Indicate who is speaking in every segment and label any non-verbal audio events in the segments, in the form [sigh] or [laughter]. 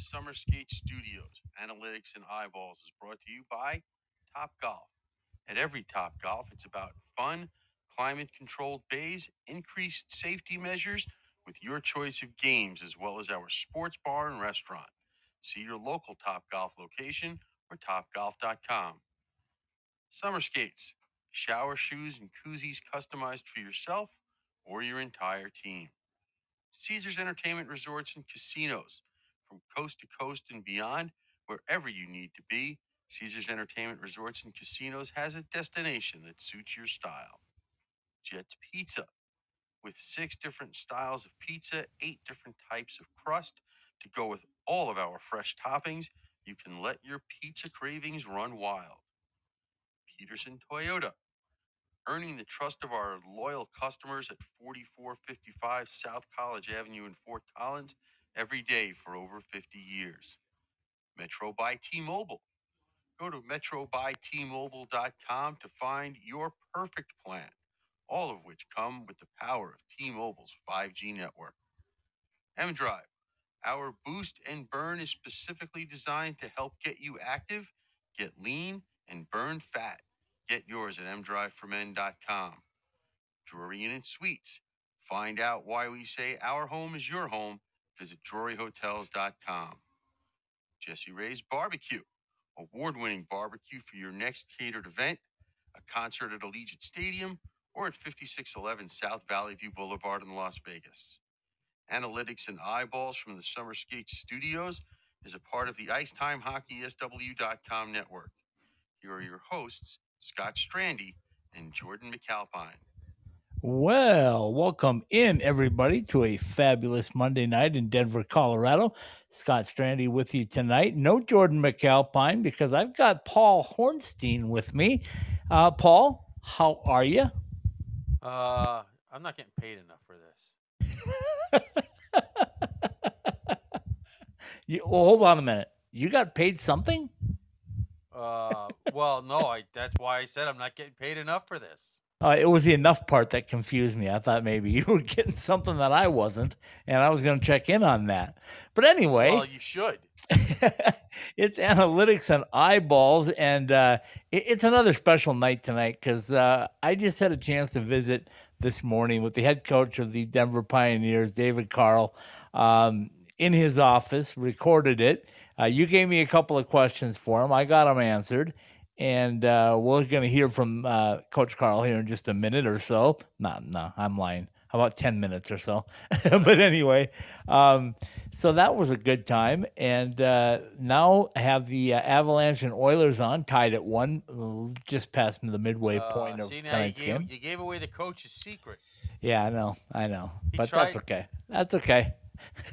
Speaker 1: Summer Skate Studios, Analytics and Eyeballs is brought to you by Top Golf. At every Top Golf, it's about fun, climate controlled bays, increased safety measures with your choice of games, as well as our sports bar and restaurant. See your local Top Golf location or topgolf.com. Summer Skates, shower shoes and koozies customized for yourself or your entire team. Caesars Entertainment Resorts and Casinos, from coast to coast and beyond, wherever you need to be, Caesars Entertainment Resorts and Casinos has a destination that suits your style. Jet's Pizza, with six different styles of pizza, eight different types of crust to go with all of our fresh toppings, you can let your pizza cravings run wild. Peterson Toyota, earning the trust of our loyal customers at 4455 South College Avenue in Fort Collins every day for over 50 years. Metro by T-Mobile. Go to metrobuytmobile.com to find your perfect plan, all of which come with the power of T-Mobile's 5G network. M-Drive. Our boost and burn is specifically designed to help get you active, get lean, and burn fat. Get yours at mdriveformen.com. Drury Inn and Suites. Find out why we say our home is your home. Visit druryhotels.com. Jesse Ray's Barbecue. Award winning barbecue for your next catered event, a concert at Allegiant Stadium, or at 5611 South Valley View Boulevard in Las Vegas. Analytics and Eyeballs from the Summer Skate Studios is a part of the IcetimeHockeySW.com network. Here are your hosts, Scott Strandy and Jordan McAlpine.
Speaker 2: Well, welcome in everybody to a fabulous Monday night in Denver, Colorado. Scott Strandy with you tonight. No Jordan McAlpine because I've got Paul Hornstein with me. Uh, Paul, how are you?
Speaker 3: Uh, I'm not getting paid enough for this. [laughs]
Speaker 2: you, well, hold on a minute. You got paid something?
Speaker 3: Uh, well, no, I. That's why I said I'm not getting paid enough for this.
Speaker 2: Uh, it was the enough part that confused me. I thought maybe [laughs] you were getting something that I wasn't, and I was going to check in on that. But anyway,
Speaker 3: well, you should. [laughs]
Speaker 2: it's analytics and eyeballs, and uh, it, it's another special night tonight because uh, I just had a chance to visit this morning with the head coach of the Denver Pioneers, David Carle, um, in his office. Recorded it. Uh, you gave me a couple of questions for him. I got them answered and uh, we're going to hear from uh, Coach Carle here in just a minute or so. No, no, I'm lying. How about 10 minutes or so? [laughs] but anyway, um, so that was a good time. And uh, now have the uh, Avalanche and Oilers on, tied at one, just past the midway uh, point of
Speaker 3: see,
Speaker 2: tonight's
Speaker 3: you
Speaker 2: game.
Speaker 3: You gave away the coach's secret.
Speaker 2: Yeah, I know. I know.
Speaker 3: He
Speaker 2: but
Speaker 3: tried-
Speaker 2: that's okay. That's okay.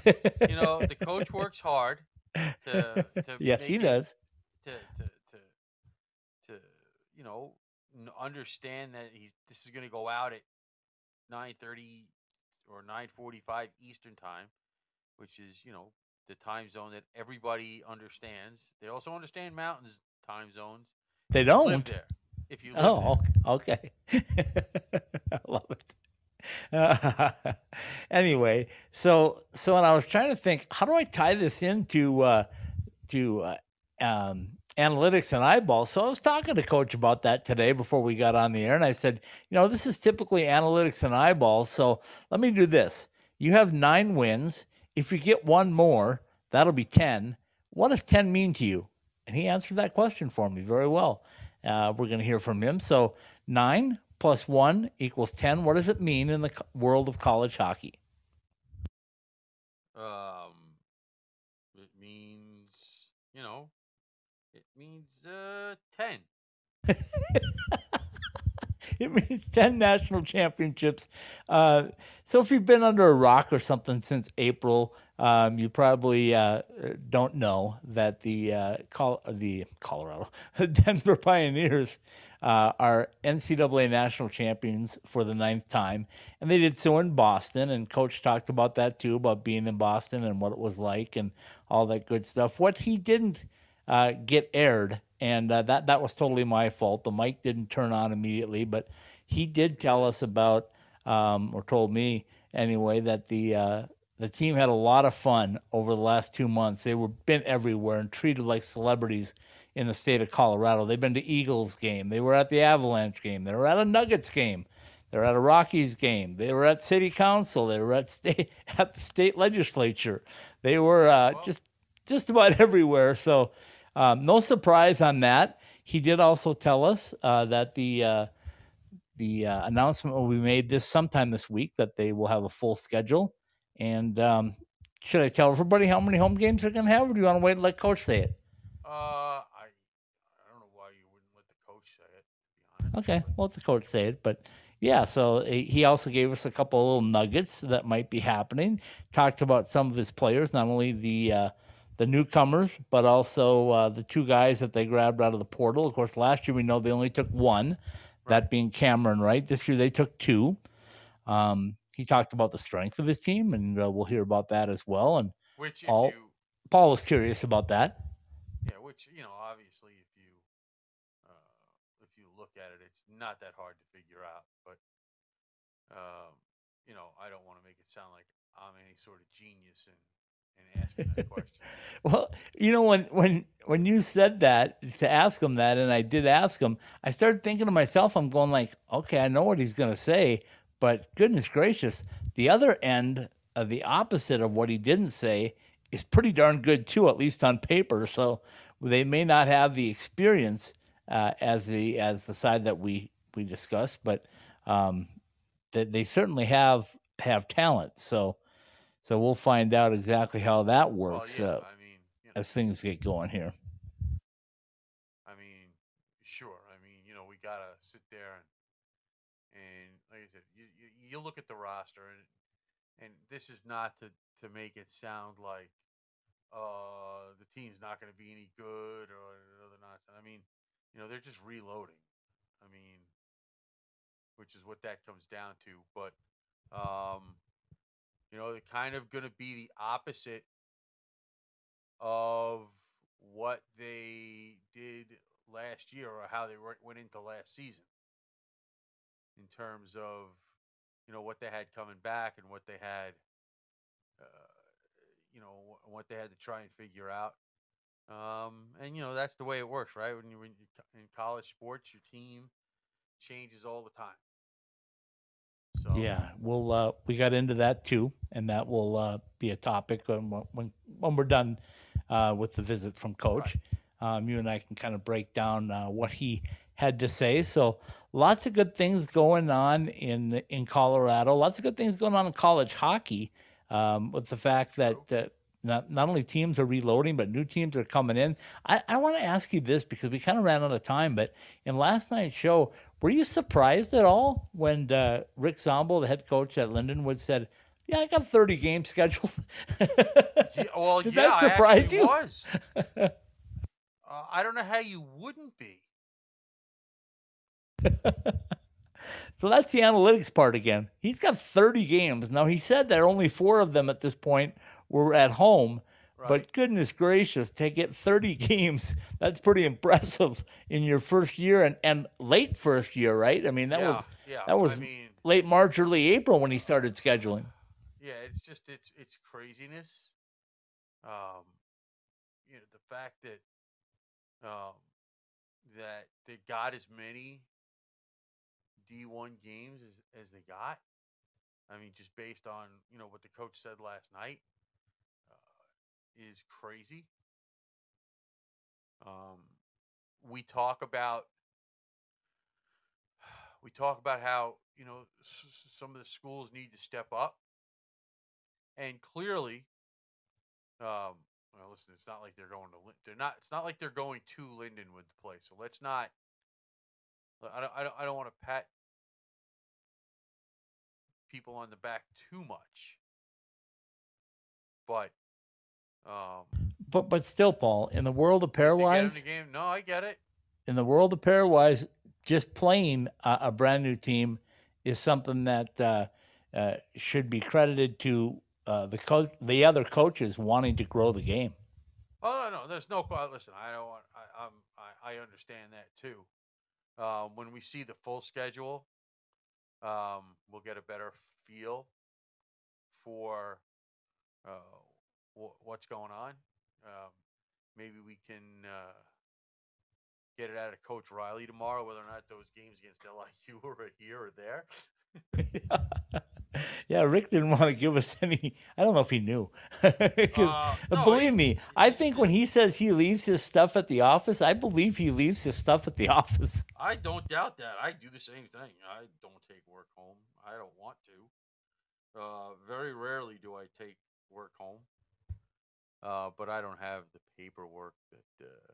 Speaker 3: You know, the coach [laughs] works hard to. to
Speaker 2: yes, he does.
Speaker 3: To, you know, understand that he's this is going to go out at 9:30 or 9:45 Eastern time, which is you know the time zone that everybody understands. They also understand mountains time zones.
Speaker 2: They
Speaker 3: If you live
Speaker 2: don't.
Speaker 3: there. If you live
Speaker 2: Oh, okay. [laughs] I love it. [laughs] anyway, so so when I was trying to think, how do I tie this into uh, to uh, um, analytics and eyeballs? So I was talking to Coach about that today before we got on the air, and I said, you know, this is typically analytics and eyeballs. So let me do this. You have nine wins. If you get one more, that'll be ten. What does ten mean to you? And he answered that question for me very well. Uh, we're going to hear from him. So nine plus one equals 10. What does it mean in the world of college hockey?
Speaker 3: Um, it means you know, means uh ten. [laughs]
Speaker 2: it means 10 national championships. Uh, so if you've been under a rock or something since April, um, you probably uh, don't know that the uh, Col- the Colorado [laughs] Denver Pioneers uh, are NCAA national champions for the ninth time, and they did so in Boston. And Coach talked about that too, about being in Boston and what it was like and all that good stuff. What he didn't uh, get aired, and uh, that that was totally my fault. The mic didn't turn on immediately, but he did tell us about, um, or told me anyway, that the uh, the team had a lot of fun over the last two months. They were bent everywhere and treated like celebrities in the state of Colorado. They've been to Eagles game. They were at the Avalanche game. They were at a Nuggets game. They were at a Rockies game. They were at city council. They were at [laughs] state at the state legislature. They were uh, just just about [laughs] everywhere. So um, no surprise on that. He did also tell us uh, that the uh, the uh, announcement will be made this sometime this week that they will have a full schedule. And um, should I tell everybody how many home games they're going to have, or do you want to wait and let Coach say it?
Speaker 1: Uh, I I don't know why you wouldn't let the coach say it. To be honest.
Speaker 2: Okay, well, let the coach say it, but yeah. So he he also gave us a couple of little nuggets that might be happening. Talked about some of his players, not only the uh, the newcomers, but also uh, the two guys that they grabbed out of the portal. Of course, last year we know they only took one, that being Cameron Wright? This year they took two. Um, he talked about the strength of his team, and uh, we'll hear about that as well. And
Speaker 1: Which
Speaker 2: Paul-
Speaker 1: you
Speaker 2: Paul was curious about that.
Speaker 1: yeah, which you know, obviously, if you uh, if you look at it, it's not that hard to figure out. But um, you know, I don't want to make it sound like I'm any sort of genius question. [laughs]
Speaker 2: Well, you know when when when you said that to ask him that, and I did ask him, I started thinking to myself, I'm going like, okay, I know what he's going to say, but goodness gracious, the other end of the opposite of what he didn't say is pretty darn good too, at least on paper. So they may not have the experience uh, as the as the side that we we discussed, but um, that they certainly have have talent. So so we'll find out exactly how that
Speaker 1: well,
Speaker 2: works.
Speaker 1: yeah,
Speaker 2: uh,
Speaker 1: I mean, you know,
Speaker 2: as things get going here.
Speaker 1: I mean, sure. I mean, you know, we gotta sit there and and like I said, you you, you look at the roster and and this is not to to make it sound like uh the team's not going to be any good or other nonsense. I mean, you know, they're just reloading. I mean, which is what that comes down to. But um, you know, they're kind of going to be the opposite of what they did last year or how they went into last season. In terms of you know what they had coming back and what they had uh, you know what they had to try and figure out. Um, and you know that's the way it works right? When you're in college sports your team changes all the time so
Speaker 2: Yeah, we'll uh, we got into that too, and that will uh, be a topic when when when we're done uh, with the visit from Coach. Um, you and I can kind of break down uh, what he had to say. So lots of good things going on in in Colorado. Lots of good things going on in college hockey. Um, with the fact that uh, not not only teams are reloading, but new teams are coming in. I, I want to ask you this because we kind of ran out of time, but in last night's show, were you surprised at all when uh, Rick Zombo, the head coach at Lindenwood, said, "Yeah, I got 30 games scheduled"? [laughs]
Speaker 1: Yeah, well,
Speaker 2: Did
Speaker 1: yeah,
Speaker 2: that surprise you?
Speaker 1: was. [laughs] uh, I don't know how you wouldn't be. [laughs]
Speaker 2: so that's the analytics part again. He's got 30 games now. He said that only four of them at this point were at home.
Speaker 1: Right.
Speaker 2: But goodness gracious, to get 30 [laughs] games, that's pretty impressive in your first year and, and late first year, right? I mean, that
Speaker 1: yeah,
Speaker 2: was
Speaker 1: yeah.
Speaker 2: that was
Speaker 1: I mean,
Speaker 2: late March, early April when he started scheduling.
Speaker 1: yeah. It's just it's it's craziness. Um, you know the fact that um that they got as many D one games as as they got. I mean, just based on you know what the coach said last night, is crazy. Um, we talk about [sighs] we talk about how you know s- some of the schools need to step up, and clearly, um, well, listen, it's not like they're going to they're not it's not like they're going to Lindenwood to play. So let's not. I don't I don't I don't want to pat people on the back too much, but um,
Speaker 2: But but still, Paul, in the world of
Speaker 1: to get 'em
Speaker 2: pairwise,
Speaker 1: the game. No, I get it.
Speaker 2: in the world of pairwise, just playing a, a brand new team is something that uh, uh, should be credited to uh, the coach, the other coaches wanting to grow the game.
Speaker 1: Oh no, there's no. que- Listen, I don't. Want, I, I'm. I, I understand that too. Um, when we see the full schedule, um, we'll get a better feel for uh, wh- what's going on. Um, maybe we can uh, get it out of Coach Riley tomorrow, whether or not those games against LIU [laughs] are here or there. [laughs]
Speaker 2: yeah, Rick didn't want to give us any. I don't know if he knew. [laughs] 'Cause,
Speaker 1: Uh,
Speaker 2: uh,
Speaker 1: no,
Speaker 2: believe
Speaker 1: he-
Speaker 2: me, I think when he says he leaves his stuff at the office, I believe he leaves his stuff at the office.
Speaker 1: I don't doubt that. I do the same thing. I don't take work home. I don't want to. Uh, very rarely do I take work home. Uh, but I don't have the paperwork that uh,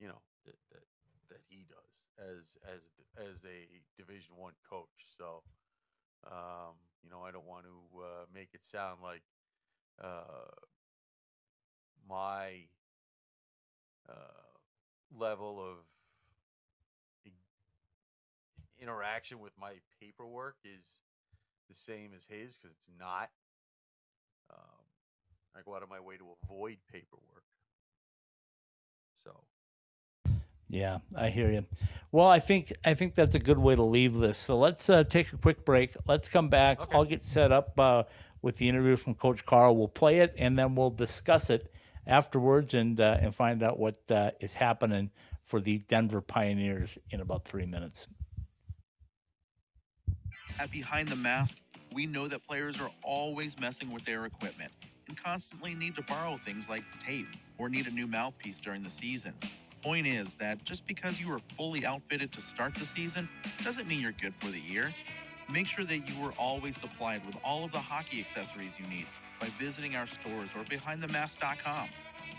Speaker 1: you know that, that that he does as as as a Division One coach. So um, you know, I don't want to uh, make it sound like uh, my uh, level of interaction with my paperwork is the same as his because it's not. I go out of my way to avoid paperwork. So
Speaker 2: Yeah, I hear you. Well, I think I think that's a good way to leave this. So let's uh, take a quick break. Let's come back.
Speaker 1: Okay.
Speaker 2: I'll get set up uh, with the interview from Coach Carle. We'll play it and then we'll discuss it afterwards and uh, and find out what uh, is happening for the Denver Pioneers in about three minutes.
Speaker 4: At Behind the Mask, we know that players are always messing with their equipment and constantly need to borrow things like tape or need a new mouthpiece during the season. Point is that just because you are fully outfitted to start the season doesn't mean you're good for the year. Make sure that you are always supplied with all of the hockey accessories you need by visiting our stores or behindthemask.com.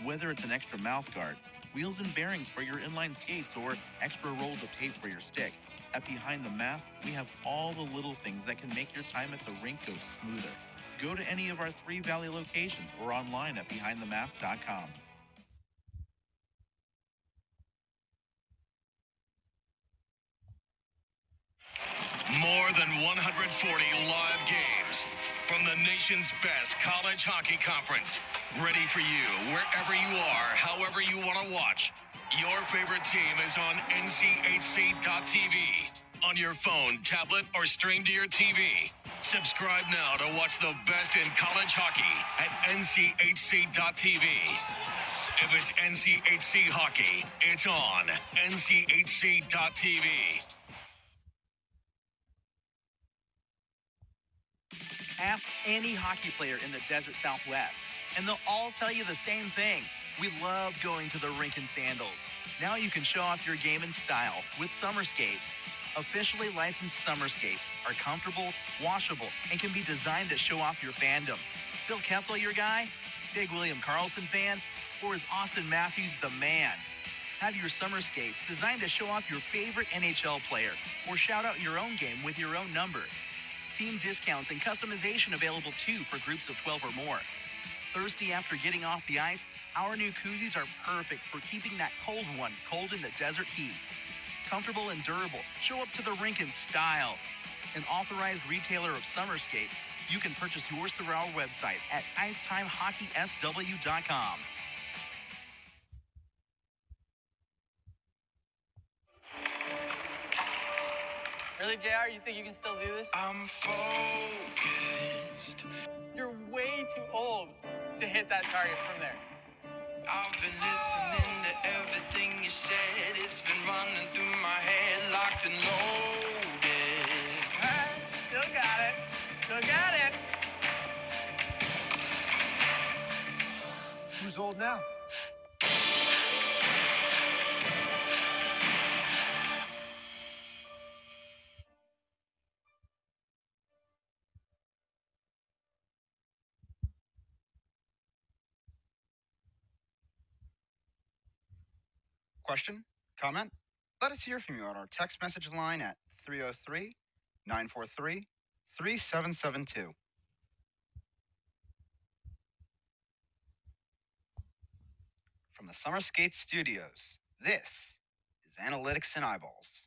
Speaker 4: Whether it's an extra mouth guard, wheels and bearings for your inline skates, or extra rolls of tape for your stick, at Behind the Mask, we have all the little things that can make your time at the rink go smoother. Go to any of our three Valley locations or online at behindthemask.com.
Speaker 5: More than 140 live games from the nation's best college hockey conference. Ready for you wherever you are, however you want to watch. Your favorite team is on NCHC.TV. On your phone, tablet, or stream to your TV. Subscribe now to watch the best in college hockey at NCHC.TV. If it's NCHC hockey, it's on NCHC.TV.
Speaker 6: Ask any hockey player in the desert Southwest, and they'll all tell you the same thing. We love going to the rink in sandals. Now you can show off your game in style with summer skates. Officially licensed summer skates are comfortable, washable, and can be designed to show off your fandom. Phil Kessel, your guy? Big William Karlsson fan? Or is Auston Matthews the man? Have your summer skates designed to show off your favorite NHL player or shout out your own game with your own number. Team discounts and customization available too for groups of 12 or more. Thirsty after getting off the ice? Our new koozies are perfect for keeping that cold one cold in the desert heat. Comfortable and durable, show up to the rink in style. An authorized retailer of summer skates, you can purchase yours through our website at icetimehockeysw.com.
Speaker 7: Really, JR? You think you can still do this?
Speaker 5: I'm focused.
Speaker 7: You're way too old to hit that target from there.
Speaker 5: I've been listening to everything you said. It's been running through my head, locked and loaded.
Speaker 7: All right, still got it. Still got it.
Speaker 8: Who's old now? Question? Comment? Let us hear from you on our text message line at 303 943 3772. From the Summer Skate Studios, this is Analytics and Eyeballs.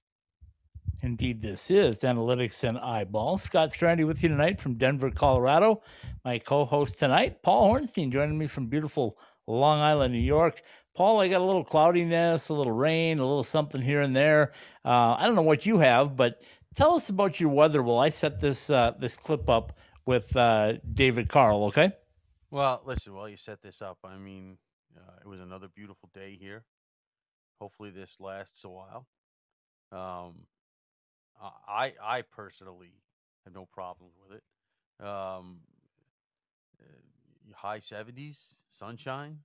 Speaker 2: Indeed, this is Analytics and Eyeball. Scott Strandy with you tonight from Denver, Colorado. My co host tonight, Paul Hornstein, joining me from beautiful Long Island, New York. Paul, I got a little cloudiness, a little rain, a little something here and there. Uh, I don't know what you have, but tell us about your weather while I set this uh, this clip up with uh, David Carle. Okay.
Speaker 1: Well, listen, while you set this up, I mean, uh, it was another beautiful day here. Hopefully, this lasts a while. Um, I I personally have no problems with it. Um, uh, high seventies, sunshine.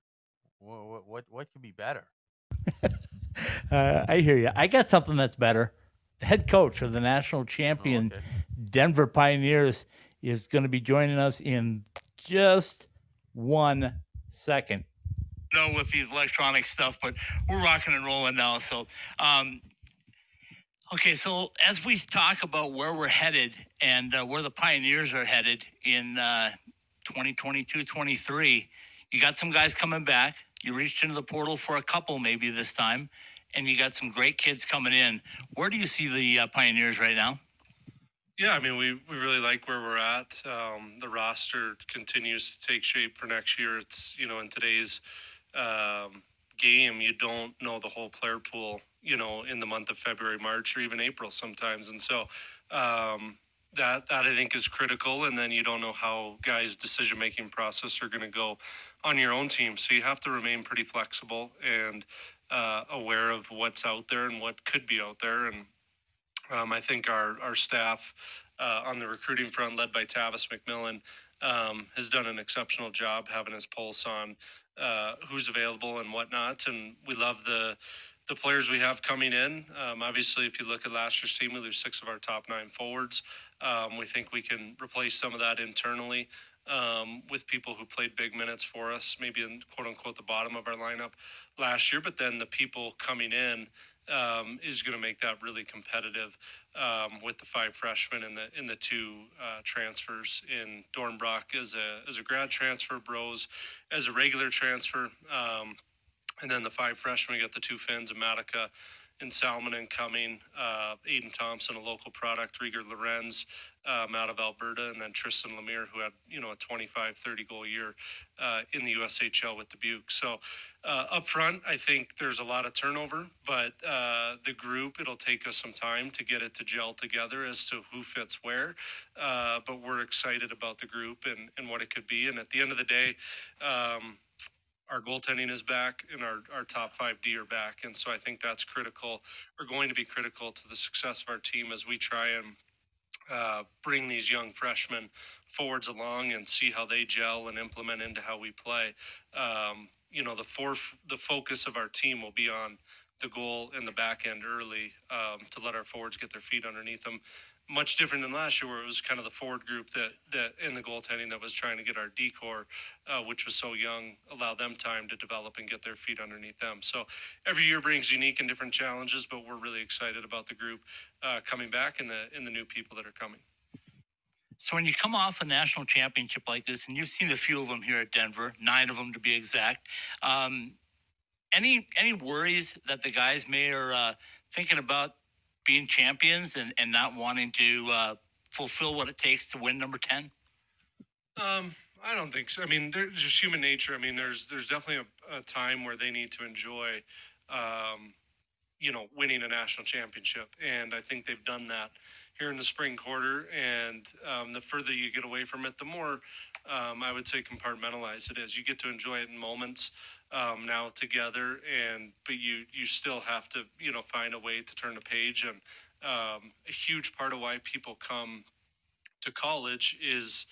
Speaker 1: What, what what what could be better? [laughs]
Speaker 2: uh, I hear you. I got something that's better. The head coach of the national champion
Speaker 1: Oh, okay.
Speaker 2: Denver Pioneers is going to be joining us in just one second.
Speaker 9: No, with these electronic stuff, but we're rocking and rolling now. So, um, okay, so as we talk about where we're headed and uh, where the Pioneers are headed in uh, 2022 23, you got some guys coming back. You reached into the portal for a couple maybe this time, and you got some great kids coming in. Where do you see the uh, Pioneers right now?
Speaker 10: Yeah, I mean, we, we really like where we're at. Um, the roster continues to take shape for next year. It's, you know, in today's um, game, you don't know the whole player pool, you know, in the month of February, March, or even April sometimes. And so um, that, that I think is critical. And then you don't know how guys' decision making process are going to go on your own team. So you have to remain pretty flexible and uh, aware of what's out there and what could be out there. And um, I think our our staff uh, on the recruiting front, led by Tavis MacMillan, um, has done an exceptional job having his pulse on uh, who's available and whatnot. And we love the the players we have coming in. Um, obviously, if you look at last year's team, we lose six of our top nine forwards. Um, we think we can replace some of that internally um, with people who played big minutes for us, maybe in quote unquote the bottom of our lineup last year. But then the people coming in um, is going to make that really competitive um, with the five freshmen and the in the two uh, transfers in Dornbach as a as a grad transfer, Broz as a regular transfer, um, and then the five freshmen. We got the two Finns, Amatica and Salmonen coming, uh, Aidan Thompson, a local product, Rieger Lorenz um, out of Alberta, and then Tristan Lemyre, who had you know a 25, 30 goal year uh, in the USHL with Dubuque. So uh, up front, I think there's a lot of turnover, but uh, the group it'll take us some time to get it to gel together as to who fits where. Uh, but we're excited about the group and and what it could be. And at the end of the day. Um, our goaltending is back and our, our top five D are back. And so I think that's critical or going to be critical to the success of our team as we try and uh, bring these young freshmen forwards along and see how they gel and implement into how we play. Um, you know, the fourth, the focus of our team will be on the goal in the back end early um, to let our forwards get their feet underneath them. Much different than last year, where it was kind of the forward group that that in the goaltending that was trying to get our D corps, uh, which was so young, allow them time to develop and get their feet underneath them. So every year brings unique and different challenges, but we're really excited about the group uh, coming back and the and the new people that are coming.
Speaker 9: So when you come off a national championship like this, and you've seen a few of them here at Denver, nine of them to be exact, um, any any worries that the guys may are uh, thinking about being champions and, and not wanting to uh, fulfill what it takes to win number ten?
Speaker 10: Um, I don't think so. I mean, there's just human nature. I mean, there's there's definitely a, a time where they need to enjoy, um, you know, winning a national championship, and I think they've done that here in the spring quarter. And um, the further you get away from it, the more um, I would say compartmentalized it is. You get to enjoy it in moments um, now together, and but you you still have to you know find a way to turn the page. And um, a huge part of why people come to college is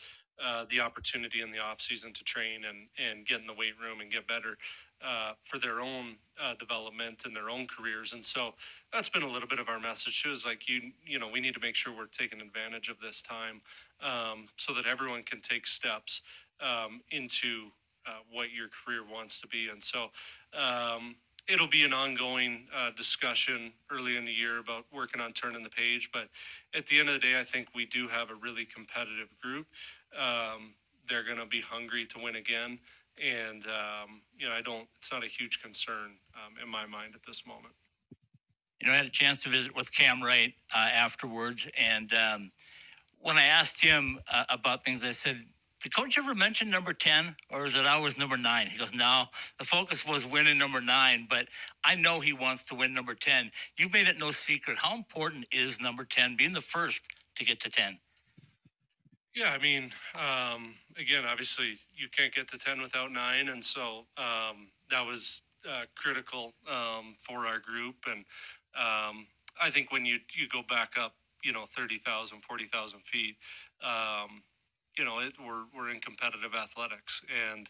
Speaker 10: uh, the opportunity in the off season to train and and get in the weight room and get better uh, for their own uh, development and their own careers. And so that's been a little bit of our message too. Is like you you know we need to make sure we're taking advantage of this time um, so that everyone can take steps um, into uh, what your career wants to be. And so. Um, It'll be an ongoing uh, discussion early in the year about working on turning the page. But at the end of the day, I think we do have a really competitive group. Um, they're going to be hungry to win again. And, um, you know, I don't, it's not a huge concern um, in my mind at this moment.
Speaker 9: You know, I had a chance to visit with Cam Wright uh, afterwards, and um, when I asked him uh, about things, I said, "Did coach ever mention number ten, or is it always number nine? He goes, "No, the focus was winning number nine, but I know he wants to win number ten. You've made it no secret. How important is number ten, being the first to get to ten?
Speaker 10: Yeah, I mean, um, again, obviously you can't get to 10 without nine. And so um, that was uh, critical um, for our group. And um, I think when you, you go back up, you know, 30,000, 40,000 feet, um, you know, it, we're, we're in competitive athletics. And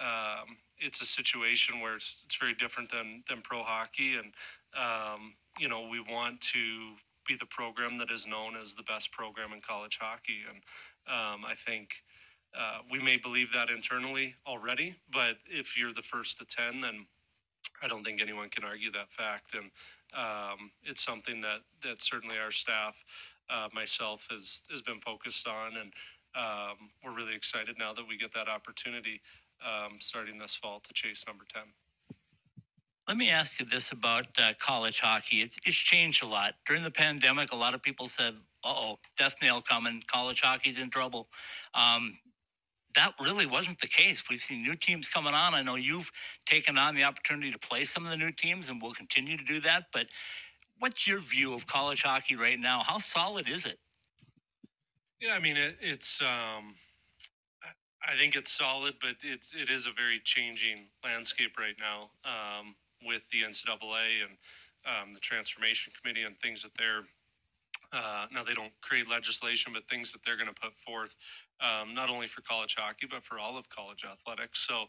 Speaker 10: um, it's a situation where it's, it's very different than, than pro hockey. And, um, you know, we want to be the program that is known as the best program in college hockey. And um, I think uh, we may believe that internally already, but if you're the first to 10, then I don't think anyone can argue that fact. And um, it's something that, that certainly our staff, uh, myself, has, has been focused on. And um, we're really excited now that we get that opportunity um, starting this fall to chase number 10.
Speaker 2: Let me ask you this about uh, college hockey. It's, it's changed a lot. During the pandemic, a lot of people said, uh oh, death nail coming, college hockey's in trouble. Um, that really wasn't the case. We've seen new teams coming on. I know you've taken on the opportunity to play some of the new teams and we'll continue to do that. But what's your view of college hockey right now? How solid is it?
Speaker 10: Yeah, I mean, it, it's. Um, I think it's solid, but it's it is a very changing landscape right now um, with the NCAA and um, the transformation committee and things that they're uh, now they don't create legislation, but things that they're going to put forth, um, not only for college hockey but for all of college athletics. So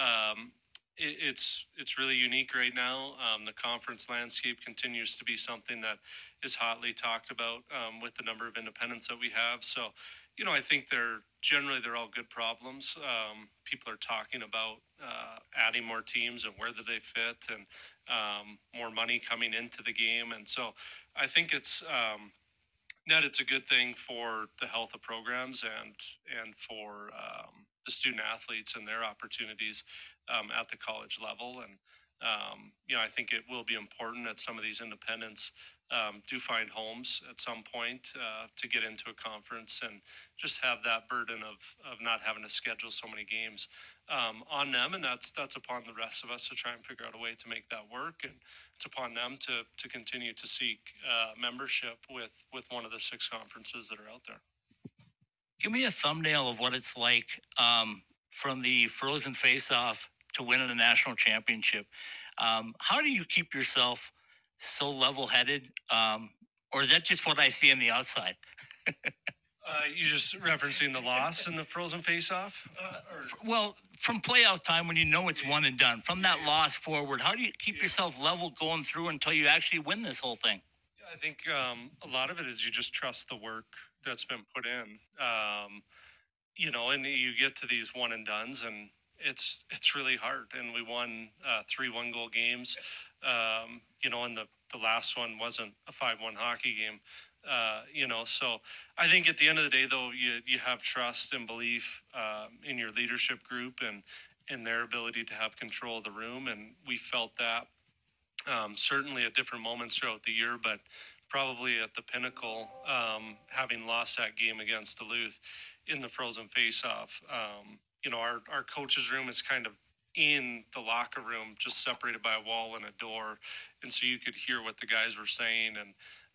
Speaker 10: um, it, it's it's really unique right now. Um, the conference landscape continues to be something that is hotly talked about um, with the number of independents that we have. So you know, I think they're generally they're all good problems. Um, people are talking about uh, adding more teams and where do they fit, and um, more money coming into the game. And so, I think it's um, net it's a good thing for the health of programs and and for um, the student athletes and their opportunities um, at the college level. And um, you know, I think it will be important that some of these independents um, do find homes at some point uh, to get into a conference and just have that burden of of not having to schedule so many games um, on them, and that's that's upon the rest of us to try and figure out a way to make that work, and it's upon them to to continue to seek uh, membership with with one of the six conferences that are out there.
Speaker 2: Give me a thumbnail of what it's like um, from the Frozen Face-Off to winning a national championship. Um, how do you keep yourself so level-headed, um, or is that just what I see on the outside? [laughs]
Speaker 10: Uh, you just referencing the loss in the frozen face-off? Uh,
Speaker 2: well, from playoff time when you know it's one and done, from that loss forward, how do you keep yourself level going through until you actually win this whole thing?
Speaker 10: I think um, a lot of it is you just trust the work that's been put in. Um, you know, and you get to these one and duns, and it's it's really hard. And we won uh, three one goal games. Um, you know, and the the last one wasn't a five one hockey game. Uh, you know, so I think at the end of the day, though, you you have trust and belief um, in your leadership group and in their ability to have control of the room, and we felt that um, certainly at different moments throughout the year, but probably at the pinnacle, um, having lost that game against Duluth in the frozen face-off. Um, you know, our our coaches' room is kind of in the locker room, just separated by a wall and a door, and so you could hear what the guys were saying and.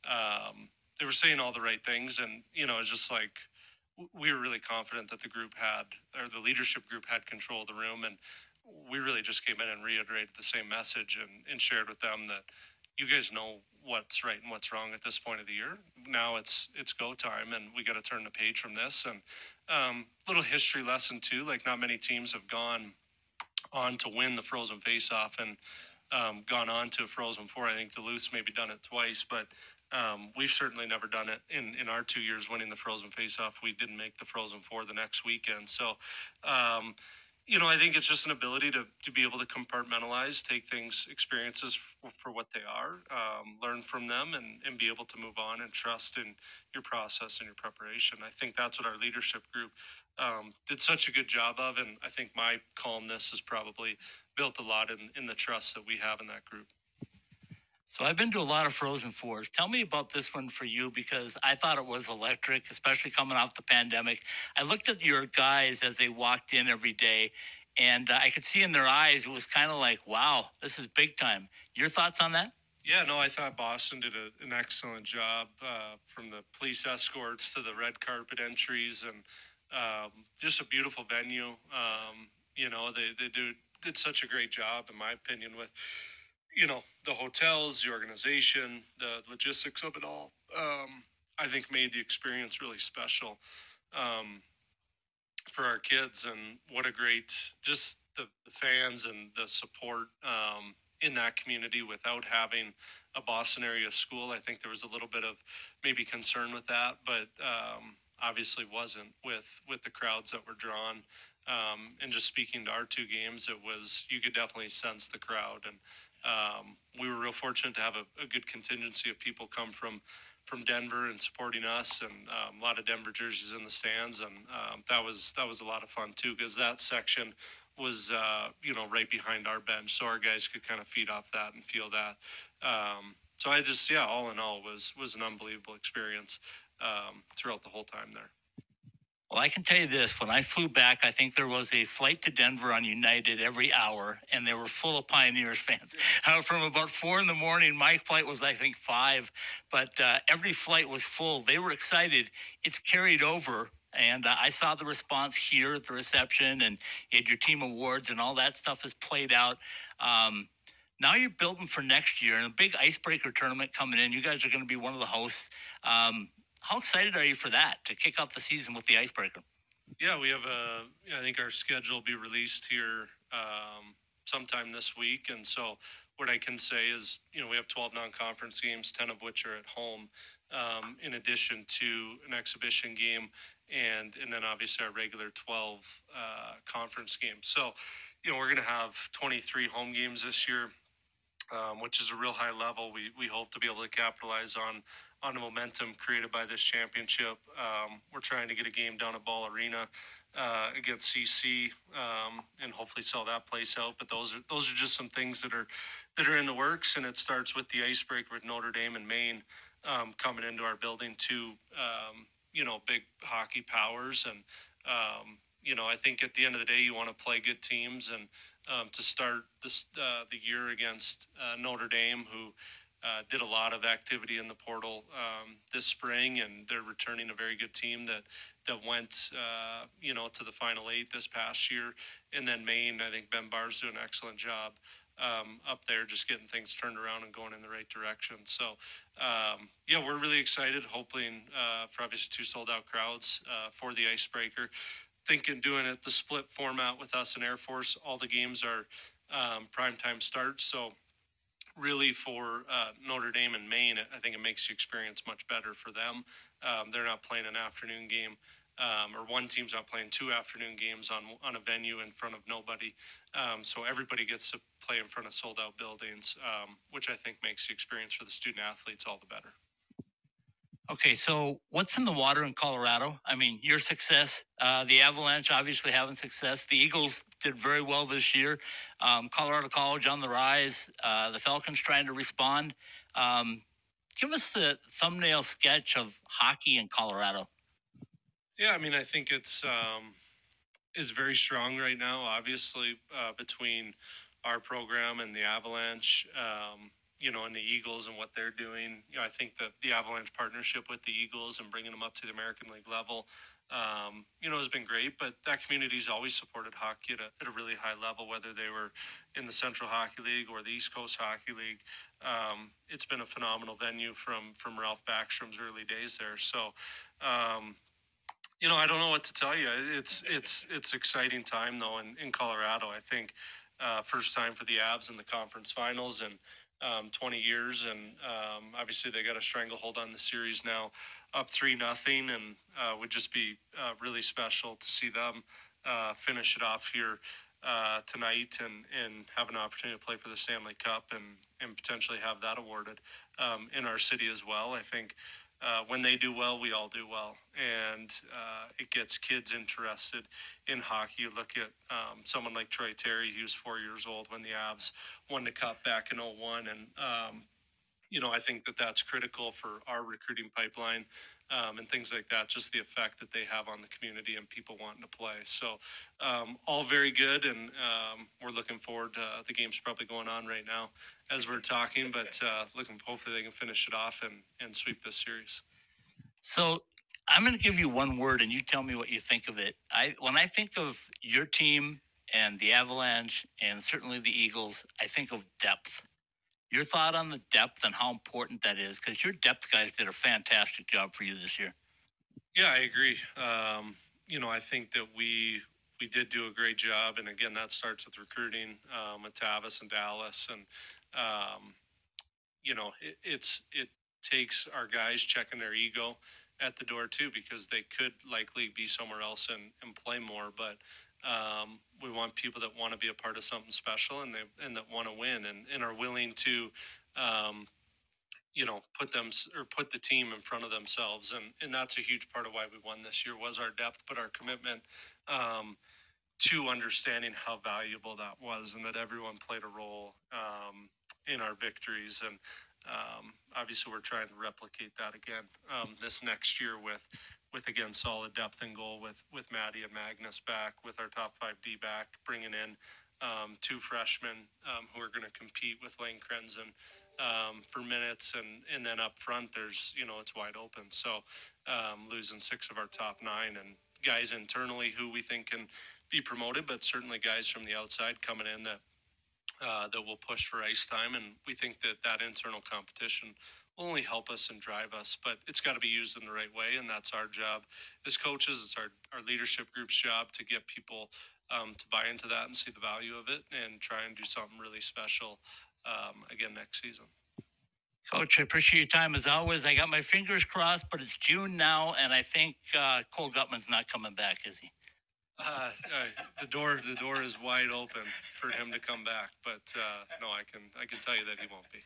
Speaker 10: Um, they were saying all the right things, and you know, it's just like we were really confident that the group had, or the leadership group had control of the room, and we really just came in and reiterated the same message and, and shared with them that you guys know what's right and what's wrong at this point of the year. Now it's it's go time, and we got to turn the page from this. And um, little history lesson too, like not many teams have gone on to win the Frozen Face-Off and um, gone on to Frozen Four. I think Duluth's maybe done it twice, but um, we've certainly never done it in, in our two years winning the Frozen Faceoff. We didn't make the Frozen Four the next weekend. So, um, you know, I think it's just an ability to, to be able to compartmentalize, take things, experiences for, for what they are, um, learn from them, and, and be able to move on and trust in your process and your preparation. I think that's what our leadership group um, did such a good job of. And I think my calmness has probably built a lot in, in the trust that we have in that group.
Speaker 2: So I've been to a lot of Frozen Fours. Tell me about this one for you because I thought it was electric, especially coming off the pandemic. I looked at your guys as they walked in every day, and uh, I could see in their eyes it was kind of like, "Wow, this is big time." Your thoughts on that?
Speaker 10: Yeah, no, I thought Boston did a, an excellent job uh, from the police escorts to the red carpet entries and um, just a beautiful venue. Um, you know, they, they do, did such a great job, in my opinion, with, you know, the hotels, the organization, the logistics of it all. Um, I think made the experience really special um, for our kids. And what a great, just the, the fans and the support um, in that community without having a Boston area school. I think there was a little bit of maybe concern with that, but um, obviously wasn't with with the crowds that were drawn. Um, and just speaking to our two games, it was you could definitely sense the crowd, and um, we were real fortunate to have a, a, good contingency of people come from from Denver and supporting us, and um, a lot of Denver jerseys in the stands, and um, that was that was a lot of fun too because that section was uh, you know right behind our bench, so our guys could kind of feed off that and feel that. Um, so I just yeah, all in all, was was an unbelievable experience um, throughout the whole time there.
Speaker 2: Well, I can tell you this: when I flew back, I think there was a flight to Denver on United every hour, and they were full of Pioneers [laughs] fans. Uh, from about four in the morning, my flight was I think five, but uh, every flight was full. They were excited. It's carried over and uh, I saw the response here at the reception, and you had your team awards, and all that stuff has played out. Um, now you're building for next year, and a big icebreaker tournament coming in. You guys are going to be one of the hosts. Um, how excited are you for that to kick off the season with the icebreaker?
Speaker 10: Yeah, we have a. I think our schedule will be released here um, sometime this week, and so what I can say is, you know, we have 12 non-conference games, 10 of which are at home, um, in addition to an exhibition game and and then obviously our regular 12 uh, conference games. So, you know, we're going to have 23 home games this year, um, which is a real high level. We we hope to be able to capitalize on on the momentum created by this championship. Um, we're trying to get a game down at Ball Arena. Uh, against CC, um, and hopefully sell that place out. But those are those are just some things that are that are in the works, and it starts with the icebreaker with Notre Dame and Maine um, coming into our building to um, you know big hockey powers and um, you know I think at the end of the day you want to play good teams and um, to start this uh, the year against uh, Notre Dame who uh, did a lot of activity in the portal um, this spring and they're returning a very good team that that went uh, you know to the final eight this past year and then Maine I think Ben Barr's doing an excellent job um, up there, just getting things turned around and going in the right direction. So, um, yeah, we're really excited, hoping uh, for obviously two sold out crowds uh, for the icebreaker. Thinking doing it the split format with us and Air Force. All the games are um, prime time starts. So, really for uh, Notre Dame and Maine, I think it makes the experience much better for them. Um, they're not playing an afternoon game um, or one team's not playing two afternoon games on on a venue in front of nobody. Um, so everybody gets to play in front of sold out buildings, um, which I think makes the experience for the student athletes all the better.
Speaker 2: Okay, so what's in the water in Colorado? I mean, your success, uh, the Avalanche obviously having success. The Eagles did very well this year. Um, Colorado College on the rise. Uh, the Falcons trying to respond. Um, give us the thumbnail sketch of hockey in Colorado.
Speaker 10: Yeah, I mean, I think it's um, is very strong right now. Obviously, uh, between our program and the Avalanche, um, you know, and the Eagles and what they're doing. You know, I think that the Avalanche partnership with the Eagles and bringing them up to the American League level, um, you know, has been great. But that community's always supported hockey at a, at a really high level, whether they were in the Central Hockey League or the East Coast Hockey League. Um, it's been a phenomenal venue from from Ralph Backstrom's early days there. So, um, you know, I don't know what to tell you. It's it's it's exciting time though in, in Colorado. I think uh, first time for the Avs in the conference finals and um, 20 years, and um, obviously they got a stranglehold on the series now, up three nothing, and uh, would just be uh, really special to see them uh, finish it off here uh, tonight and and have an opportunity to play for the Stanley Cup and and potentially have that awarded um, in our city as well. I think uh, when they do well, we all do well, and uh, it gets kids interested in hockey. You look at um, someone like Troy Terry, he was four years old when the Avs won the cup back in 01, and um, you know, I think that that's critical for our recruiting pipeline um, and things like that. Just the effect that they have on the community and people wanting to play. So, um, all very good, and um, we're looking forward. to The game's probably going on right now as we're talking, but uh, looking hopefully they can finish it off and and sweep this series.
Speaker 9: So I'm going to give you one word, and you tell me what you think of it. I when I think of your team and the Avalanche, and certainly the Eagles, I think of depth. Your thought on the depth and how important that is, because your depth guys did a fantastic job for you this year.
Speaker 10: Yeah, I agree. Um, you know, I think that we we did do a great job, and again, that starts with recruiting um, Tavis and Dallas, and um, you know, it, it's it takes our guys checking their ego at the door too, because they could likely be somewhere else and, and play more, but um, we want people that want to be a part of something special and they and that want to win and, and are willing to, um, you know, put them or put the team in front of themselves. And and that's a huge part of why we won this year was our depth, but our commitment um, to understanding how valuable that was and that everyone played a role um, in our victories. And um, obviously, we're trying to replicate that again um, this next year with with again solid depth and goal with with Maddie and Magnus back, with our top five D back, bringing in um, two freshmen um, who are going to compete with Lane Krenzen um, for minutes, and and then up front there's you know it's wide open. So um, losing six of our top nine and guys internally who we think can be promoted, but certainly guys from the outside coming in that. Uh, that will push for ice time, and we think that that internal competition only help us and drive us, but it's got to be used in the right way, and that's our job as coaches. It's our our leadership group's job to get people um, to buy into that and see the value of it, and try and do something really special um, again next season.
Speaker 9: Coach, I appreciate your time as always. I got my fingers crossed, but it's June now, and I think uh, Cole Guttman's not coming back, is he?
Speaker 10: Uh, uh, the door, the door is wide open for him to come back, but uh, no, I can, I can tell you that he won't be.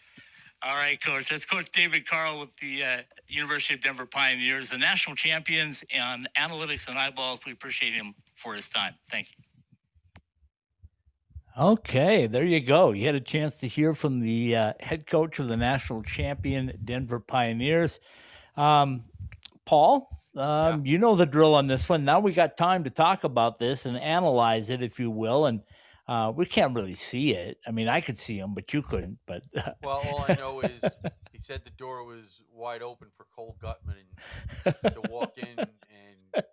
Speaker 9: All right, Coach. That's Coach David Carle with the uh, University of Denver Pioneers, the national champions on analytics and eyeballs. We appreciate him for his time. Thank you.
Speaker 2: Okay, there you go. You had a chance to hear from the uh, head coach of the national champion Denver Pioneers. Um, Paul, um, you know the drill on this one. Now we got time to talk about this and analyze it, if you will. And uh, we can't really see it. I mean, I could see him, but you couldn't. But
Speaker 1: well, all I know is [laughs] he said the door was wide open for Cole Guttman to walk in, and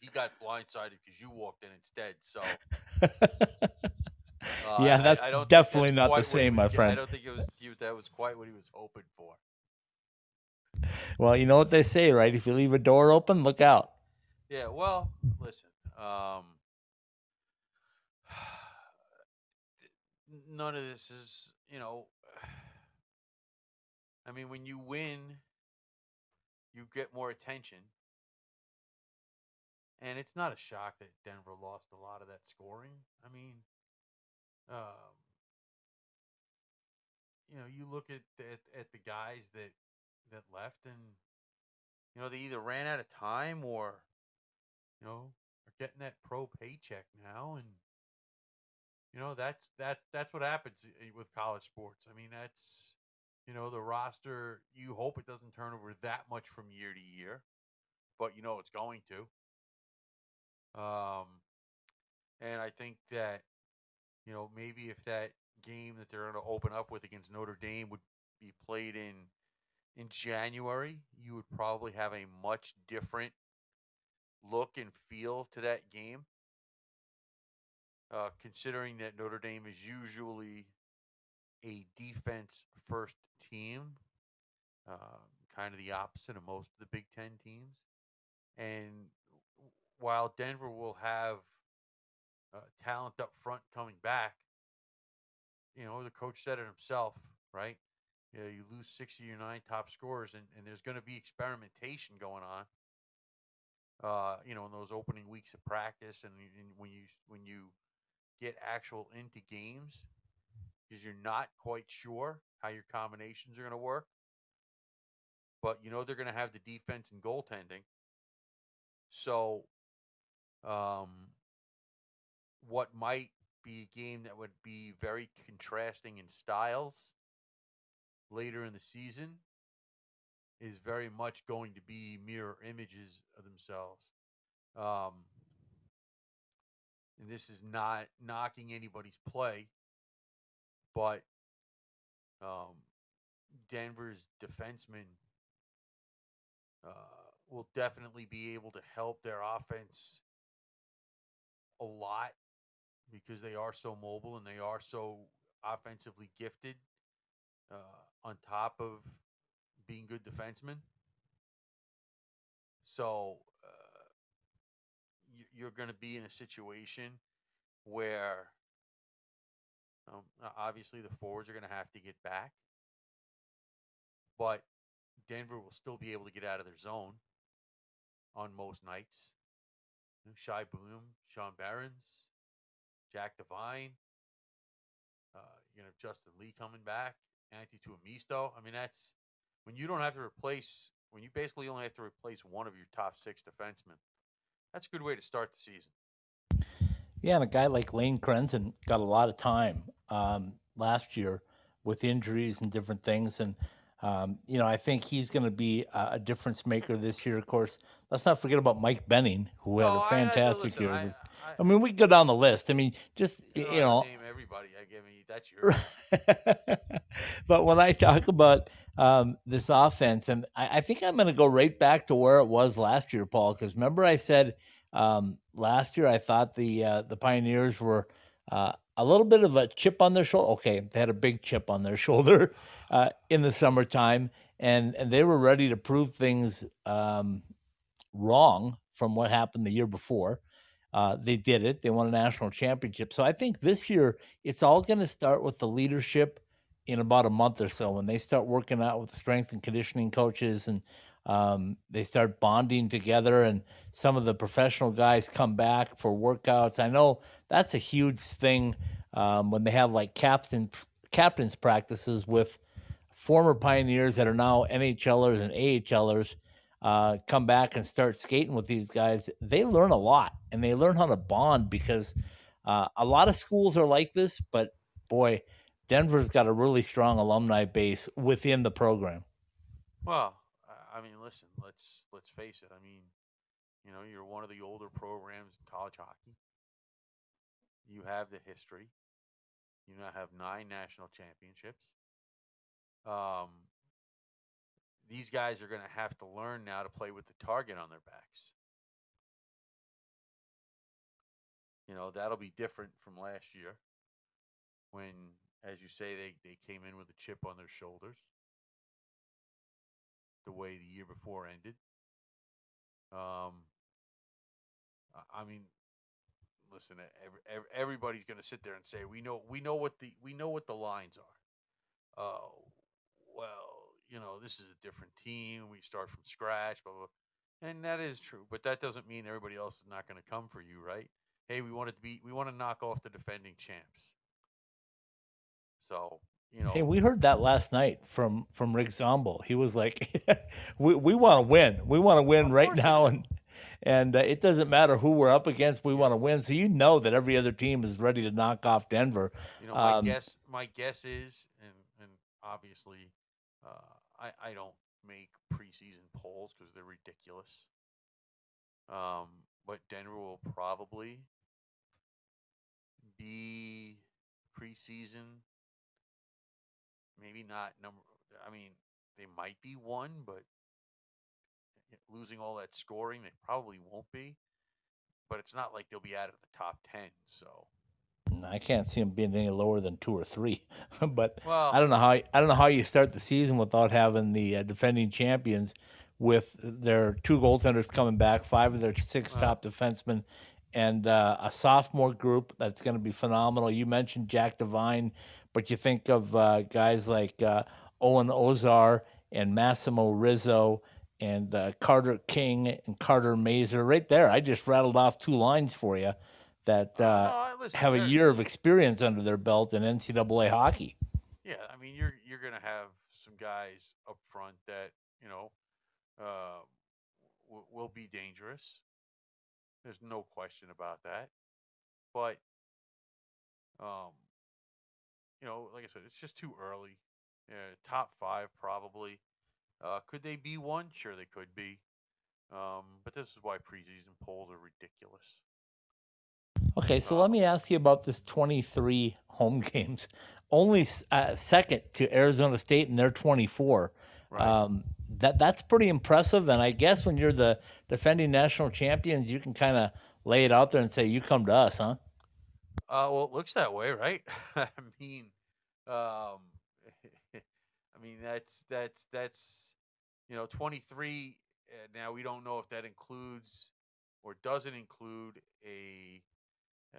Speaker 1: he got blindsided because you walked in instead. So.
Speaker 2: Uh, yeah, that's I, I definitely that's not the same, my friend. I
Speaker 1: don't think it was that was quite what he was hoping for.
Speaker 2: Well, you know what they say, right? If you leave a door open, look out.
Speaker 1: Yeah. Well, listen. Um, none of this is, you know, [sighs] I mean, when you win, you get more attention. And it's not a shock that Denver lost a lot of that scoring. I mean, um, you know, you look at, at at the guys that that left, and you know they either ran out of time or you know are getting that pro paycheck now, and you know, that's that's that's what happens with college sports. I mean, that's you know the roster. You hope it doesn't turn over that much from year to year, but you know it's going to. Um, and I think that you know maybe if that game that they're going to open up with against Notre Dame would be played in in January, you would probably have a much different look and feel to that game uh, considering that Notre Dame is usually a defense first team, uh, kind of the opposite of most of the Big Ten teams. And while Denver will have uh, talent up front coming back, you know, the coach said it himself, right? You, know, you lose six of your nine top scorers, and, and there's going to be experimentation going on. Uh, you know, in those opening weeks of practice, and, and when you when you get actual into games because you're not quite sure how your combinations are going to work. But you know they're going to have the defense and goaltending. So, um, what might be a game that would be very contrasting in styles later in the season is very much going to be mirror images of themselves. Um, and this is not knocking anybody's play, but um, Denver's defensemen uh, will definitely be able to help their offense a lot because they are so mobile and they are so offensively gifted uh, on top of being good defensemen. So you're going to be in a situation where um, obviously the forwards are going to have to get back, but Denver will still be able to get out of their zone on most nights. Shai Buium, Sean Behrens, Jack Devine. Uh, you know, Justin Lee coming back, Antti Tuomisto. I mean, that's when you don't have to replace when you basically only have to replace one of your top six defensemen. That's a good way to start the season.
Speaker 2: Yeah, and a guy like Lane Krenzen got a lot of time um, last year with injuries and different things, and um, you know I think he's going to be a, a difference maker this year. Of course, let's not forget about Mike Benning, who had a
Speaker 1: I- I-
Speaker 2: fantastic
Speaker 1: listen,
Speaker 2: year.
Speaker 1: I- I-
Speaker 2: I mean, we go down the list. I mean, just
Speaker 1: You
Speaker 2: y- you know,
Speaker 1: name everybody. I give me that's [laughs] your.
Speaker 2: but when I talk about um, this offense, and I, I think I'm going to go right back to where it was last year, Paul, because remember I said um, last year I thought the uh, the Pioneers were uh, a little bit of a chip on their shoulder. Okay, they had a big chip on their [laughs] shoulder uh, in the summertime, and and they were ready to prove things um, wrong from what happened the year before. Uh, they did it. They won a national championship. So I think this year it's all going to start with the leadership in about a month or so when they start working out with the strength and conditioning coaches and um, they start bonding together and some of the professional guys come back for workouts. I know that's a huge thing um, when they have like captain captains practices with former pioneers that are now NHLers and AHLers uh, come back and start skating with these guys, they learn a lot and they learn how to bond because uh, a lot of schools are like this, but boy, Denver's got a really strong alumni base within the program.
Speaker 1: Well, I- mean, listen. Let's let's face it. I mean, you know, you're one of the older programs in college hockey. You have the history. You now have nine national championships. Um, these guys are going to have to learn now to play with the target on their backs. You know, that'll be different from last year when, as you say, they, they came in with a chip on their shoulders the way the year before ended. Um, I- mean, listen, every, every, everybody's going to sit there and say we know we know what the we know what the lines are. Oh, well, you know, this is a different team. We start from scratch, blah blah. And that is true, but that doesn't mean everybody else is not going to come for you, right? Hey, we want to be we want to knock off the defending champs. So, you know,
Speaker 2: Hey, we heard that last night from from Rick Zombo. He was like, [laughs] "We we want to win. We want to win right now, and and uh, it doesn't matter who we're up against. We want to win." So you know that every other team is ready to knock off Denver.
Speaker 1: You know, my
Speaker 2: Um,
Speaker 1: guess, my guess is, and and obviously, uh, I I don't make preseason polls because they're ridiculous. Um, but Denver will probably be preseason. Maybe not number. I mean, they might be one, but losing all that scoring, they probably won't be. But it's not like they'll be out of the top ten. So.
Speaker 2: I can't see them being any lower than two or three. [laughs] but
Speaker 1: Well-
Speaker 2: I don't know how I don't know how you start the season without having the uh, defending champions with their two goaltenders coming back, five of their six top defensemen, and uh, a sophomore group that's going to be phenomenal. You mentioned Jack Devine, but you think of uh, guys like uh, Owen Ozar and Massimo Rizzo and uh, Carter King and Carter Mazur. Right there, I just rattled off two lines for you that uh,
Speaker 1: listen,
Speaker 2: have a year of experience under their belt in NCAA hockey.
Speaker 1: Yeah, I mean you're you're gonna have some guys up front that you know uh, w- will be dangerous. There's no question about that. But um, you know, like I said, it's just too early Yeah, top five probably. Uh, could they be one? Sure, they could be. Um, but this is why preseason polls are ridiculous.
Speaker 2: Okay, so let me ask you about this 23 [laughs] home games. Only uh, second to Arizona State, and they're 24.
Speaker 1: Right.
Speaker 2: Um, that that's pretty impressive. And I guess when you're the defending national champions, you can kind of lay it out there and say, "You come to us, huh?"
Speaker 1: Uh, well, it looks that way, right? [laughs] I mean, um, [laughs] I mean that's that's that's you know 23. Uh, now we don't know if that includes or doesn't include a uh,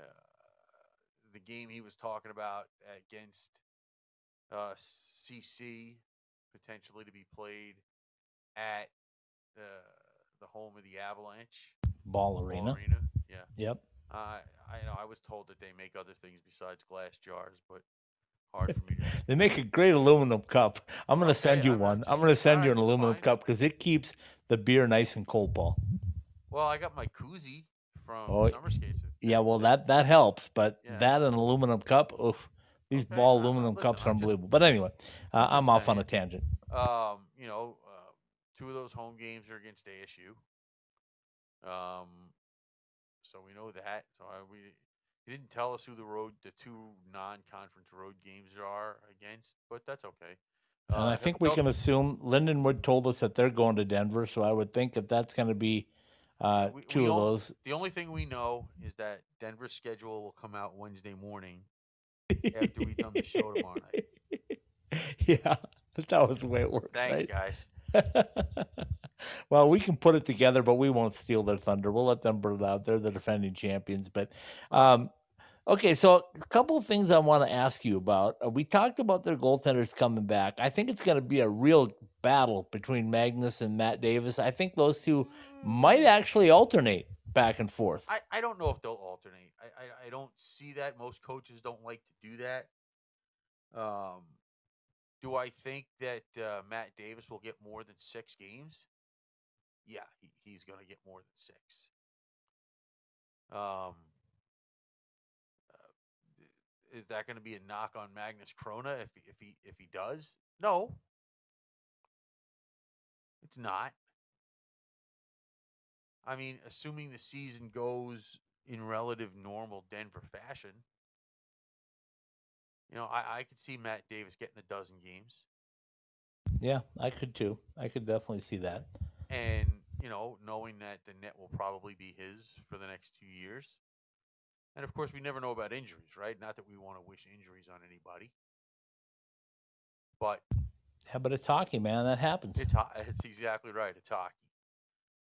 Speaker 1: the game he was talking about against uh, CC potentially to be played at uh, the home of the Avalanche
Speaker 2: Ball arena.
Speaker 1: Arena. Yeah.
Speaker 2: Yep.
Speaker 1: Uh, I know I was told that they make other things besides glass jars, but hard for me. to- [laughs]
Speaker 2: They make a great aluminum cup. I'm going to send you
Speaker 1: I'm-
Speaker 2: one. I'm going to send you an aluminum
Speaker 1: fine.
Speaker 2: cup because it keeps the beer nice and cold, Paul.
Speaker 1: Well, I got my koozie from
Speaker 2: Oh,
Speaker 1: summer skates.
Speaker 2: Yeah, well, [laughs] that that helps, but
Speaker 1: Yeah.
Speaker 2: that and aluminum cup, oof, these
Speaker 1: Okay,
Speaker 2: ball aluminum
Speaker 1: listen,
Speaker 2: cups are
Speaker 1: I'm just-
Speaker 2: unbelievable. But anyway, uh,
Speaker 1: I'm
Speaker 2: I'm off on a tangent.
Speaker 1: Um, you know, uh, two of those home games are against ASU. Um, so we know that. So I, we he didn't tell us who the road, the two non-conference road games are against, but that's okay.
Speaker 2: And
Speaker 1: Uh,
Speaker 2: I think we can assume Lindenwood told us that they're going to Denver, so I would think that that's going to be uh,
Speaker 1: we-
Speaker 2: two
Speaker 1: we
Speaker 2: of
Speaker 1: on-
Speaker 2: those.
Speaker 1: The only thing we know is that Denver's schedule will come out Wednesday morning [laughs] after we've done the show tomorrow night.
Speaker 2: yeah, [laughs] that was the way it works.
Speaker 1: Thanks,
Speaker 2: right?
Speaker 1: guys. [laughs]
Speaker 2: well, we can put it together, but we won't steal their thunder. We'll let them burn it out. They're the defending champions. But um, okay, so a couple of things I want to ask you about. Uh, we talked about their goaltenders coming back. I think it's going to be a real battle between Magnus and Matt Davis. I think those two might actually alternate back and forth.
Speaker 1: I, I don't know if they'll alternate. I, I, I don't see that. Most coaches don't like to do that. Um, do I think that uh, Matt Davis will get more than six games? Yeah, he, he's going to get more than six. Um, uh, is that going to be a knock on Magnus Chrona if if he if he does? No, it's not. I mean, assuming the season goes in relative normal Denver fashion, you know, I, I could see Matt Davis getting a dozen games.
Speaker 2: Yeah, I could too. I could definitely see that.
Speaker 1: And, you know, knowing that the net will probably be his for the next two years. And of course, we never know about injuries, right? Not that we want to wish injuries on anybody. But
Speaker 2: Yeah, but it's hockey, man. That happens.
Speaker 1: It's [laughs] it's exactly right. It's hockey.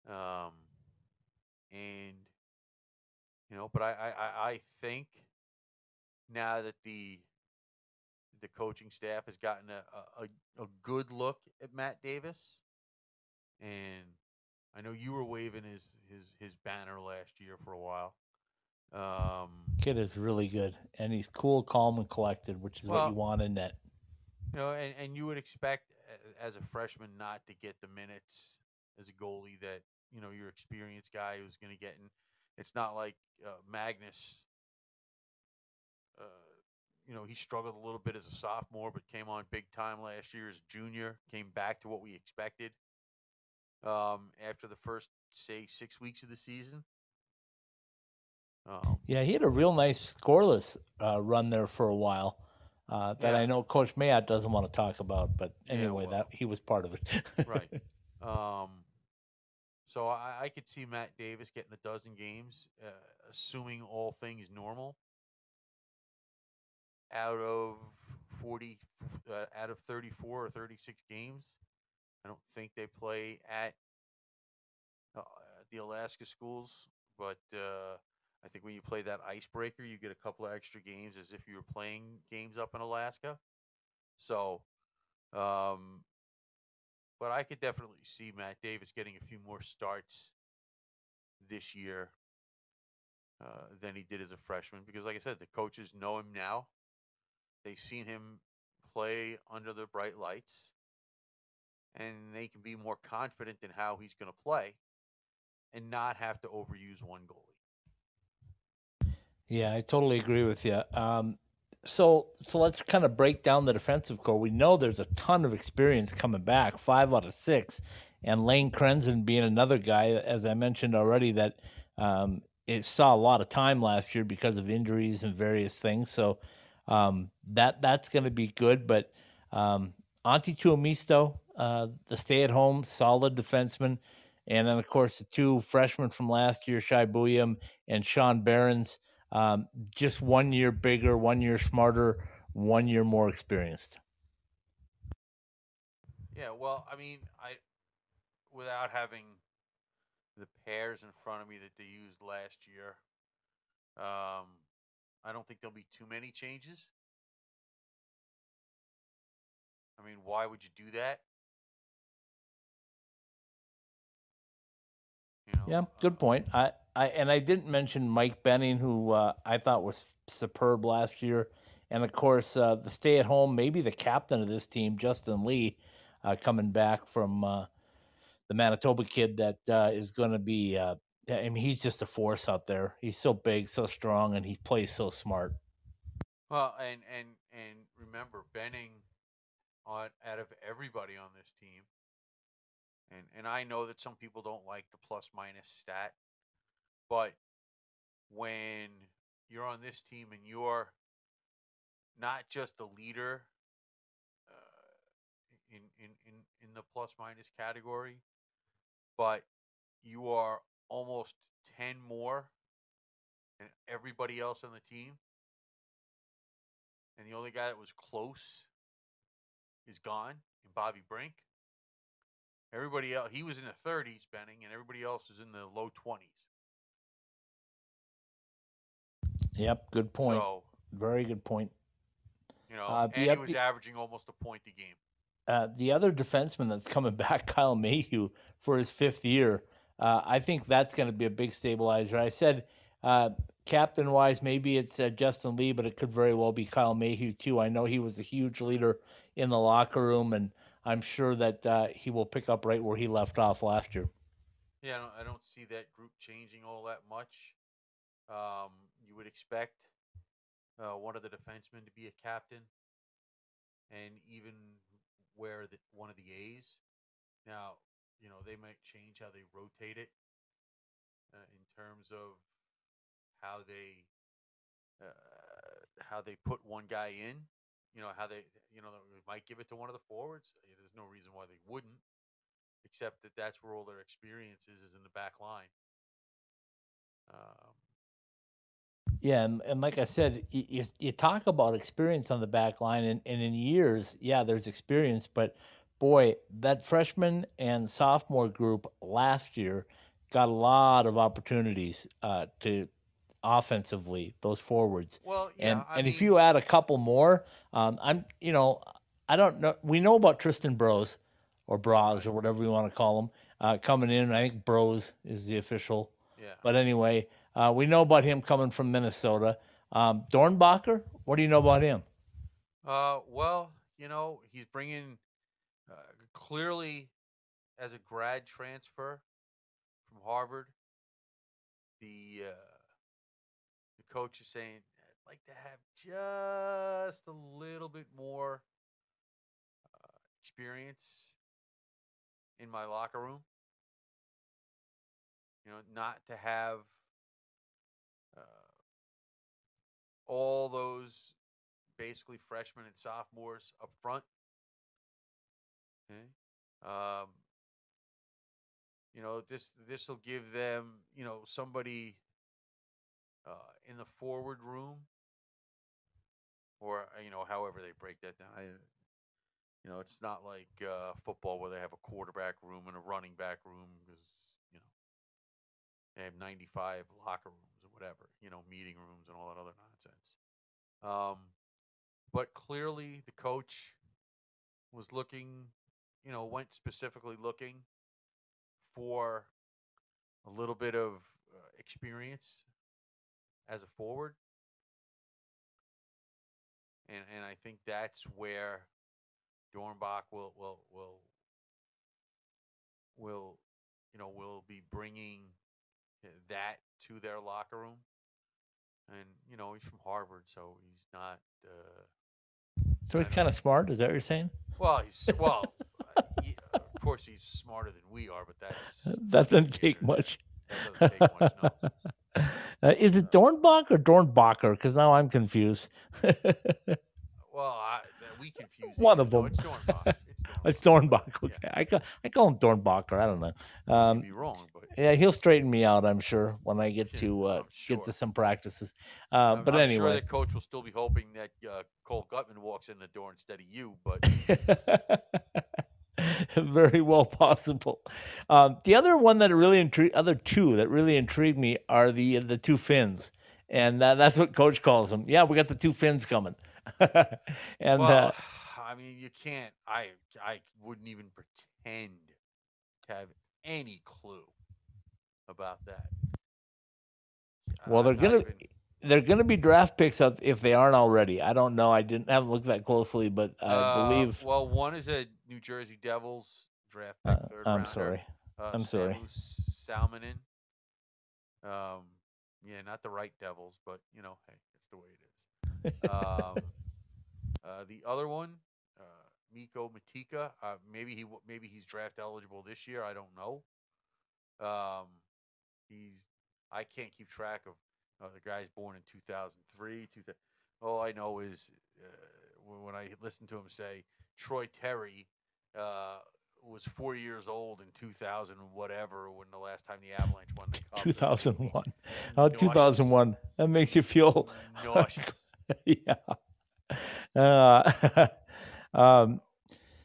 Speaker 1: Um, and you know, but I, I, I- I think now that the the coaching staff has gotten a, a, a, good look at Matt Davis, and I know you were waving his his his banner last year for a while. Um,
Speaker 2: Kid is really good, and he's cool, calm, and collected, which is what you want in net.
Speaker 1: You know, and, and you would expect as a freshman not to get the minutes as a goalie that you know your experienced guy who's going to get in. It's not like uh, Magnus. Uh, you know, he struggled a little bit as a sophomore, but came on big time last year as a junior. Came back to what we expected um, after the first, say, six weeks of the season. Um,
Speaker 2: Yeah, he had a real nice scoreless uh, run there for a while. Uh, that I know Coach Mayotte doesn't want to talk about, but
Speaker 1: Yeah,
Speaker 2: anyway,
Speaker 1: well.
Speaker 2: that he was part of it.
Speaker 1: right. [laughs] Um, so I, I could see Matt Davis getting a dozen games, uh, assuming all things normal. Out of forty, uh, out of thirty-four or thirty-six games, I don't think they play at uh, the Alaska schools, but uh, I think when you play that icebreaker, you get a couple of extra games as if you were playing games up in Alaska. So, um, but I could definitely see Matt Davis getting a few more starts this year uh, than he did as a freshman because, like I said, the coaches know him now. They've seen him play under the bright lights, and they can be more confident in how he's going to play and not have to overuse one goalie.
Speaker 2: Yeah, I totally agree with you. Um, So so let's kind of break down the defensive corps. We know there's a ton of experience coming back, five out of six, and Lane Krenzen being another guy, as I mentioned already, that um, it saw a lot of time last year because of injuries and various things. So um, that that's going to be good. But um, Antti Tuomisto, uh, the stay-at-home solid defenseman, and then of course the two freshmen from last year, Shai Buium and Sean Behrens, um, just one year bigger, one year smarter, one year more experienced.
Speaker 1: Yeah, well, I mean, I without having the pairs in front of me that they used last year, um, I don't think there'll be too many changes. I mean, why would you do that? You know,
Speaker 2: Yeah, good point. I, I and I didn't mention Mike Benning, who uh, I thought was superb last year, and of course uh, the stay-at-home, maybe the captain of this team, Justin Lee, uh, coming back from uh, the Manitoba kid that uh, is going to be. Yeah, I mean, he's just a force out there. He's so big, so strong, and he plays so smart.
Speaker 1: Well, and and and remember Benning on out of everybody on this team. And and I know that some people don't like the plus minus stat, but when you're on this team and you're not just a leader uh, in, in in in the plus minus category, but you are almost 10 more than everybody else on the team. And the only guy that was close is gone, and Bobby Brink. Everybody else, he was in the 30s, Benning, and everybody else is in the low 20s.
Speaker 2: Yep, good point.
Speaker 1: So,
Speaker 2: Very good point.
Speaker 1: you know,
Speaker 2: Uh,
Speaker 1: and he was
Speaker 2: the-
Speaker 1: averaging almost a point a game.
Speaker 2: Uh, the other defenseman that's coming [laughs] back, Kyle Mayhew, for his fifth year, uh, I think that's going to be a big stabilizer. I said, uh, captain wise, maybe it's uh, Justin Lee, but it could very well be Kyle Mayhew too. I know he was a huge leader in the locker room, and I'm sure that uh, he will pick up right where he left off last year.
Speaker 1: Yeah, I don't, I don't see that group changing all that much. Um, you would expect uh, one of the defensemen to be a captain, and even wear the, one of the A's. Now, you know they might change how they rotate it uh, in terms of how they uh, how they put one guy in. You know how they you know they might give it to one of the forwards. Uh, There's no reason why they wouldn't except that that's where all their experience is, is in the back line. Um,
Speaker 2: Yeah, and, and like I said, you, you, you talk about experience on the back line, and, and in years, yeah, there's experience, but boy, that freshman and sophomore group last year got a lot of opportunities uh, to offensively those forwards.
Speaker 1: well, yeah,
Speaker 2: and
Speaker 1: I
Speaker 2: and if you add a couple more, um, I'm you know I don't know. We know about Tristan Broz or Bras or whatever you want to call him uh, coming in. I think Broz is the official.
Speaker 1: Yeah.
Speaker 2: But anyway, uh, we know about him coming from Minnesota. Um, Dornbacher, what do you know about him?
Speaker 1: Uh, well, you know, he's bringing uh, clearly as a grad transfer from Harvard. The uh, the coach is saying, "I'd like to have just a little bit more uh, experience in my locker room. You know, not to have." Uh, all those basically freshmen and sophomores up front. Okay. Um, you know, this this will give them, you know, somebody uh, in the forward room, or uh, you know, however they break that down. I, you know, it's not like uh, football where they have a quarterback room and a running back room because you know they have 95 locker rooms or whatever, you know, meeting rooms and all that other nonsense. Um, but clearly the coach was looking, you know, went specifically looking for a little bit of uh, experience as a forward. And and I think that's where Dornbach will will will will you know will be bringing that to their locker room. And you know he's from Harvard, so he's not uh,
Speaker 2: So he's kind of smart. Is that what you're saying?
Speaker 1: well, he's well. He, of course, he's smarter than we are, but that's [laughs]
Speaker 2: That doesn't take much.
Speaker 1: That doesn't take much. No. [laughs]
Speaker 2: Uh, is it Dornbach or Dornbacher? Because now I'm confused. [laughs]
Speaker 1: Well, I, we confuse
Speaker 2: One of
Speaker 1: no,
Speaker 2: them.
Speaker 1: it's Dornbach.
Speaker 2: it's
Speaker 1: Dornbach.
Speaker 2: Dornbach. Okay, I call I call him Dornbacher. I don't know. Um,
Speaker 1: be wrong, but
Speaker 2: yeah, he'll straighten me out. I'm sure when I get to uh,
Speaker 1: I'm
Speaker 2: get to some practices. Uh,
Speaker 1: I'm,
Speaker 2: but
Speaker 1: I'm
Speaker 2: anyway,
Speaker 1: sure the coach will still be hoping that uh, Cole Guttman walks in the door instead of you. But [laughs]
Speaker 2: Very well possible. Um, the other one that really intrigued, other two that really intrigued me are the the two fins, and that, that's what Coach calls them. Yeah, we got the two fins coming, [laughs] and
Speaker 1: well,
Speaker 2: uh, [sighs]
Speaker 1: I mean, you can't. I I wouldn't even pretend to have any clue about that.
Speaker 2: well,
Speaker 1: I'm
Speaker 2: they're gonna
Speaker 1: even-
Speaker 2: they're gonna be draft picks if they aren't already. I don't know. I didn't haven't looked that closely, but I
Speaker 1: uh,
Speaker 2: believe.
Speaker 1: Well, one is a New Jersey Devils draft
Speaker 2: Uh,
Speaker 1: pick, third
Speaker 2: I'm
Speaker 1: rounder.
Speaker 2: sorry.
Speaker 1: Uh,
Speaker 2: I'm sorry.
Speaker 1: Samu Salminen. Um, yeah, not the right Devils, but you know, hey, it's the way it is. Um, [laughs] uh, the other one, uh, Miko Matikka. Uh, maybe he maybe he's draft eligible this year. I don't know. Um, he's I can't keep track of uh, the guy's born in 2003. 2000, all I know is uh, when I listen to him say Troy Terry uh, was four years old in 2000 whatever when the last time the Avalanche won the cup. [laughs]
Speaker 2: 2001. Oh, 2001. That makes you feel
Speaker 1: Nauseous. [laughs]
Speaker 2: yeah. Uh, [laughs] um,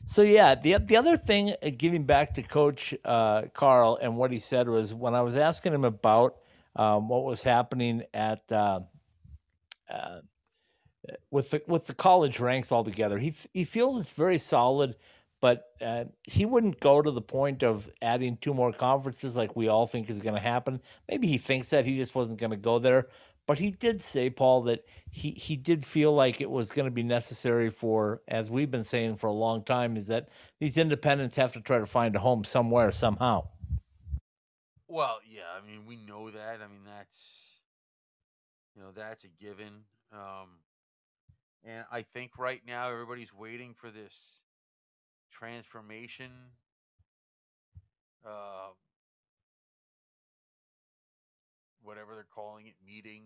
Speaker 2: so yeah, the the other thing, uh, getting back to Coach uh, Carle and what he said was when I was asking him about um, what was happening at uh, uh, with the with the college ranks altogether, he he feels it's very solid, but uh, he wouldn't go to the point of adding two more conferences like we all think is going to happen. Maybe he thinks that he just wasn't going to go there. But he did say, Paul, that he, he did feel like it was going to be necessary for, as we've been saying for a long time, is that these independents have to try to find a home somewhere, somehow.
Speaker 1: Well, yeah, I mean, we know that. I mean, that's you know, that's a given. Um, and I think right now everybody's waiting for this transformation. Uh, whatever they're calling it, meeting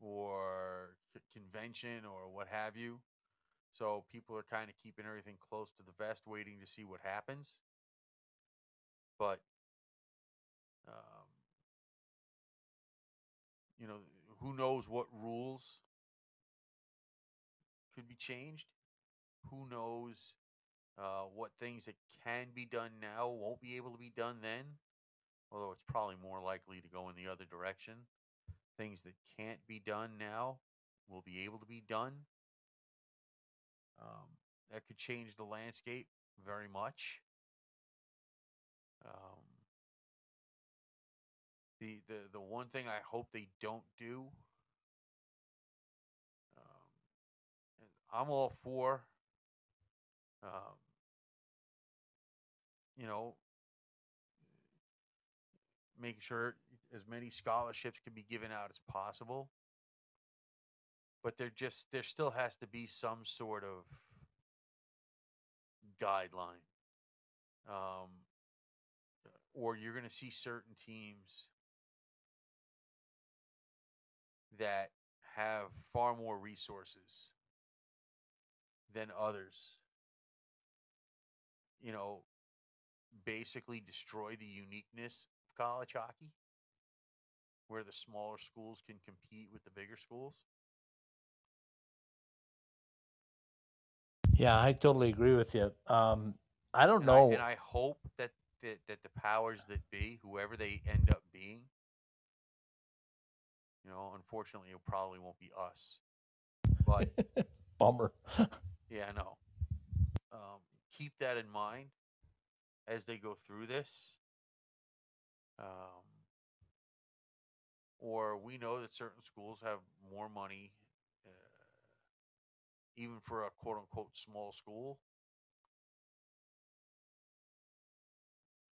Speaker 1: or convention or what have you. So people are kind of keeping everything close to the vest, waiting to see what happens. But um, you know, who knows what rules could be changed? Who knows uh, what things that can be done now won't be able to be done then? Although it's probably more likely to go in the other direction. Things that can't be done now will be able to be done. Um, that could change the landscape very much. Um, the the the one thing I hope they don't do. Um, and I'm all for. Um, you know, making sure as many scholarships can be given out as possible. But there just there still has to be some sort of guideline. Um, or you're going to see certain teams that have far more resources than others. You know, basically destroy the uniqueness of college hockey, where the smaller schools can compete with the bigger schools.
Speaker 2: Yeah, I totally agree with you. Um, I don't
Speaker 1: And I,
Speaker 2: know.
Speaker 1: and I hope that, that that the powers that be, whoever they end up being, you know, unfortunately, it probably won't be us. But [laughs]
Speaker 2: Bummer. [laughs]
Speaker 1: yeah, I know. Um, keep that in mind as they go through this. Um, or we know that certain schools have more money, uh, even for a quote unquote small school.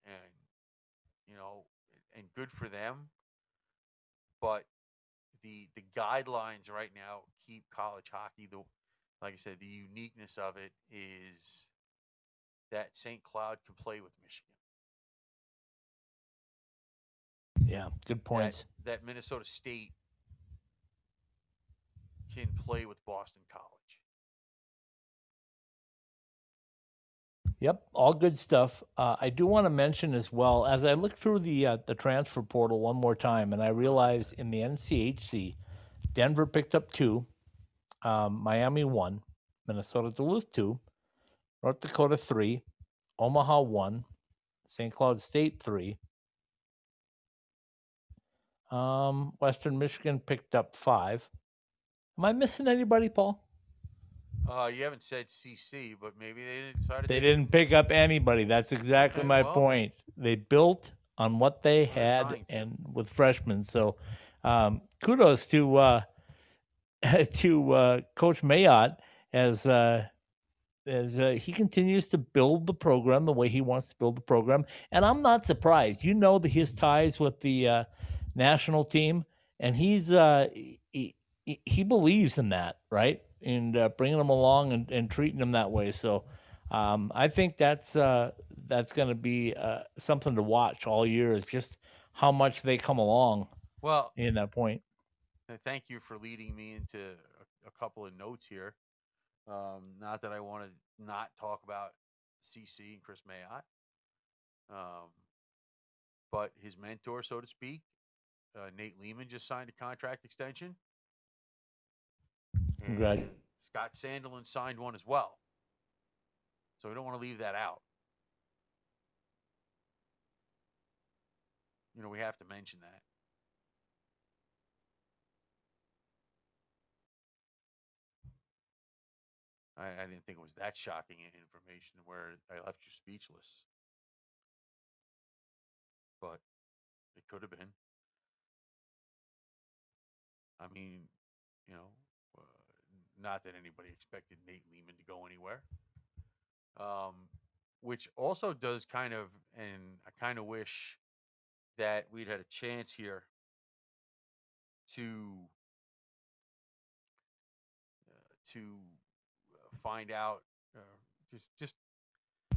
Speaker 1: And, you know, and good for them. But the the guidelines right now keep college hockey the like I said, the uniqueness of it is that St. Cloud can play with Michigan.
Speaker 2: Yeah, good points.
Speaker 1: That, that Minnesota State can play with Boston College.
Speaker 2: Yep, all good stuff. Uh, I do want to mention as well as I look through the uh, the transfer portal one more time, and I realize in the NCHC, Denver picked up two, um, Miami one, Minnesota Duluth two, North Dakota three, Omaha one, St. Cloud State three. Um, Western Michigan picked up five. Am I missing anybody, Paul?
Speaker 1: Uh, you haven't said CC, but maybe they decided
Speaker 2: They didn't pick up anybody. That's exactly
Speaker 1: Okay,
Speaker 2: my
Speaker 1: well.
Speaker 2: point. They built on what they had and with freshmen. So um, kudos to uh, [laughs] to uh, Coach Mayotte as uh, as uh, he continues to build the program the way he wants to build the program. And I'm not surprised. You know the, his ties with the uh, national team, and he's uh, he, he, believes in that, right? And uh, bringing them along and, and treating them that way. So um, I think that's uh, that's going to be uh, something to watch all year. Is just how much they come along
Speaker 1: Well,
Speaker 2: in that point.
Speaker 1: Thank you for leading me into a, a couple of notes here. Um, not that I want to not talk about CC and Chris Mayotte, um, but his mentor, so to speak, uh, Nate Leaman, just signed a contract extension.
Speaker 2: Congrat-
Speaker 1: And Scott Sandelin signed one as well. So we don't want to leave that out. You know, we have to mention that. I, I didn't think it was that shocking information where I left you speechless. But it could have been. I mean, you know, uh, not that anybody expected Nate Leaman to go anywhere. Um, which also does kind of, and I kind of wish that we'd had a chance here to uh, to find out uh, just just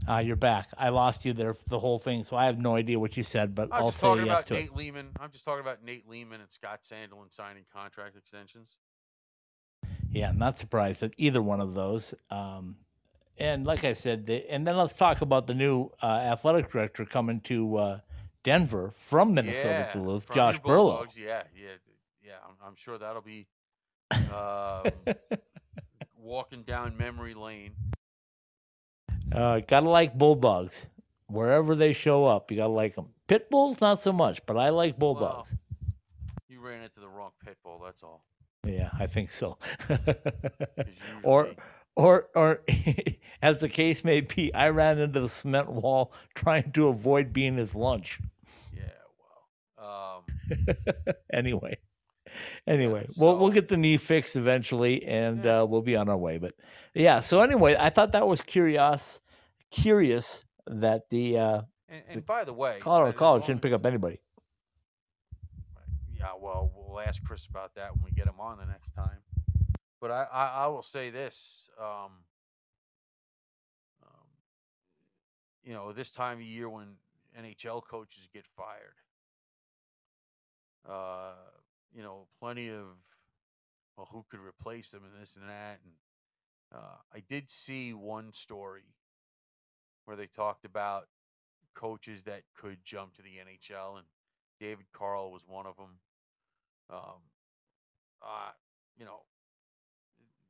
Speaker 2: Uh, you're back. I lost you there the whole thing, so I have no idea what you said, but
Speaker 1: I'm
Speaker 2: I'll
Speaker 1: just
Speaker 2: say
Speaker 1: talking
Speaker 2: yes
Speaker 1: about
Speaker 2: to it.
Speaker 1: Nate Leaman. I'm just talking about Nate Leaman and Scott Sandelin signing contract extensions.
Speaker 2: Yeah, I'm not surprised at either one of those. Um, and like I said, the, and then let's talk about the new uh, athletic director coming to uh, Denver from Minnesota
Speaker 1: yeah,
Speaker 2: Duluth,
Speaker 1: from
Speaker 2: Josh
Speaker 1: Berlo. Yeah, yeah, yeah. I'm, I'm sure that'll be [laughs] um, walking down memory lane.
Speaker 2: Uh, gotta like bulldogs wherever they show up. You gotta like them. Pit bulls, not so much, but I like bulldogs.
Speaker 1: You ran into the wrong pit bull. That's all.
Speaker 2: yeah, I think so. [laughs]
Speaker 1: 'Cause
Speaker 2: or, or, or, [laughs] as the case may be, I ran into the cement wall trying to avoid being his lunch.
Speaker 1: Yeah, well, um, [laughs]
Speaker 2: anyway, [laughs] anyway, we'll we'll get the knee fixed eventually, and uh, we'll be on our way. But yeah, so anyway, I thought that was curious, curious that the uh,
Speaker 1: and, and by the way,
Speaker 2: Colorado College didn't pick up anybody.
Speaker 1: Yeah, well, we'll ask Chris about that when we get him on the next time. But I, I, I will say this. Um, um, you know, this time of year when NHL coaches get fired, uh, you know, plenty of, well, who could replace them and this and that. And uh, I did see one story where they talked about coaches that could jump to the NHL, and David Carle was one of them. Um, uh, you know,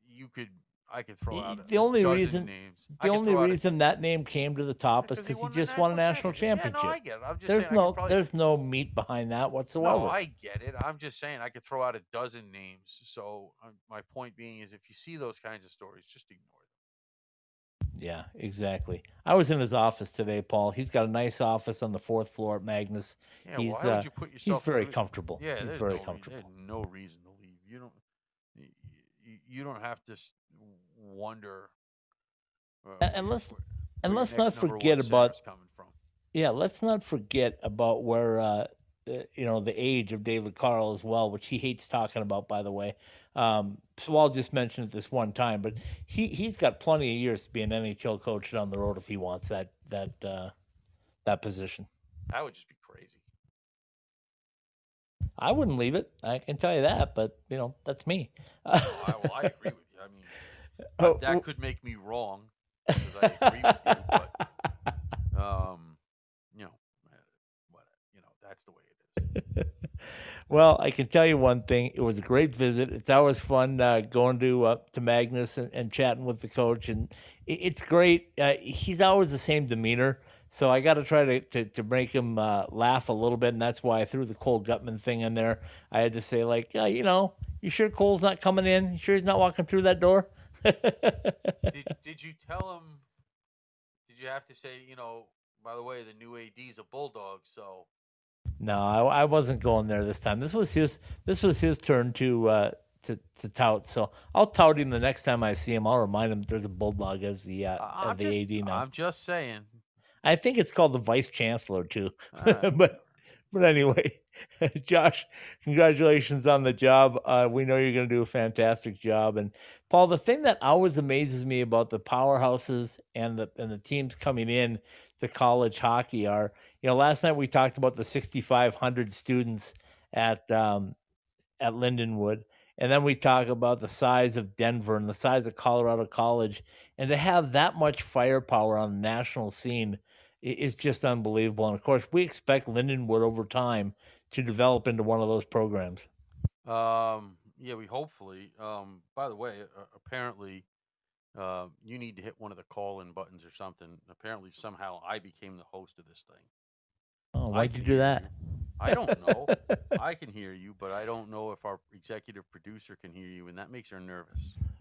Speaker 1: you could, I could throw out a
Speaker 2: The only reason,
Speaker 1: names.
Speaker 2: The only reason that name came to the top is
Speaker 1: Because he
Speaker 2: he just won a
Speaker 1: national
Speaker 2: national
Speaker 1: championship. Yeah, no, I get it.
Speaker 2: There's
Speaker 1: saying
Speaker 2: no,
Speaker 1: probably-
Speaker 2: there's no meat behind that whatsoever.
Speaker 1: No, I get it. I'm just saying I could throw out a dozen names. So um, my point being is, if you see those kinds of stories, just ignore them.
Speaker 2: Yeah, exactly. I was in his office today, Paul. He's got a nice office on the fourth floor at Magness.
Speaker 1: Yeah,
Speaker 2: he's
Speaker 1: why would
Speaker 2: uh,
Speaker 1: you put yourself? in
Speaker 2: very comfortable.
Speaker 1: Yeah,
Speaker 2: he's very
Speaker 1: no
Speaker 2: comfortable.
Speaker 1: there's no reason to leave. You don't. You don't have to wonder. Uh,
Speaker 2: and let's
Speaker 1: where-
Speaker 2: and
Speaker 1: where
Speaker 2: let's not forget about
Speaker 1: coming from.
Speaker 2: yeah. Let's not forget about where uh, uh, you know the age of David Carle as well, which he hates talking about, by the way. Um, so I'll just mention it this one time, but he he's got plenty of years to be an NHL coach down the road if he wants that that uh, that position.
Speaker 1: That would just be.
Speaker 2: I wouldn't leave it. I can tell you that, but you know that's me.
Speaker 1: I, well, I agree with you. I mean, [laughs]
Speaker 2: Oh,
Speaker 1: that could make me wrong because I agree with you, [laughs] but um, you know, what you know, that's the way it is. [laughs]
Speaker 2: Well, I can tell you one thing. It was a great visit. It's always fun uh, going to uh, to Magness and, and chatting with the coach, and it, it's great. Uh, he's always the same demeanor, so I got to try to to to make him uh, laugh a little bit, and that's why I threw the Cole Guttman thing in there. I had to say like, uh, you know, you sure Cole's not coming in? You sure he's not walking through that door? [laughs]
Speaker 1: did did you tell him? Did you have to say, you know, by the way, the new AD's a bulldog, so
Speaker 2: No, I, I wasn't going there this time. This was his. This was his turn to uh, to to tout. So I'll tout him the next time I see him. I'll remind him there's a bulldog as the uh, the
Speaker 1: just,
Speaker 2: AD now.
Speaker 1: I'm just saying.
Speaker 2: I think it's called the vice chancellor too.
Speaker 1: Right, [laughs]
Speaker 2: but but anyway, [laughs] Josh, congratulations on the job. Uh, we know you're going to do a fantastic job. And Paul, the thing that always amazes me about the powerhouses and the and the teams coming in to college hockey are, you know, last night we talked about the 6,500 students at um, at Lindenwood. And then we talk about the size of Denver and the size of Colorado College. And to have that much firepower on the national scene is just unbelievable. And of course, we expect Lindenwood over time to develop into one of those programs.
Speaker 1: Um, yeah, we hopefully. Um, by the way, uh, apparently, uh, you need to hit one of the call-in buttons or something. Apparently, somehow I became the host of this thing.
Speaker 2: Oh, why'd
Speaker 1: can
Speaker 2: you do that?
Speaker 1: I don't know. [laughs] I can hear you, but I don't know if our executive producer can hear you, and that makes her nervous.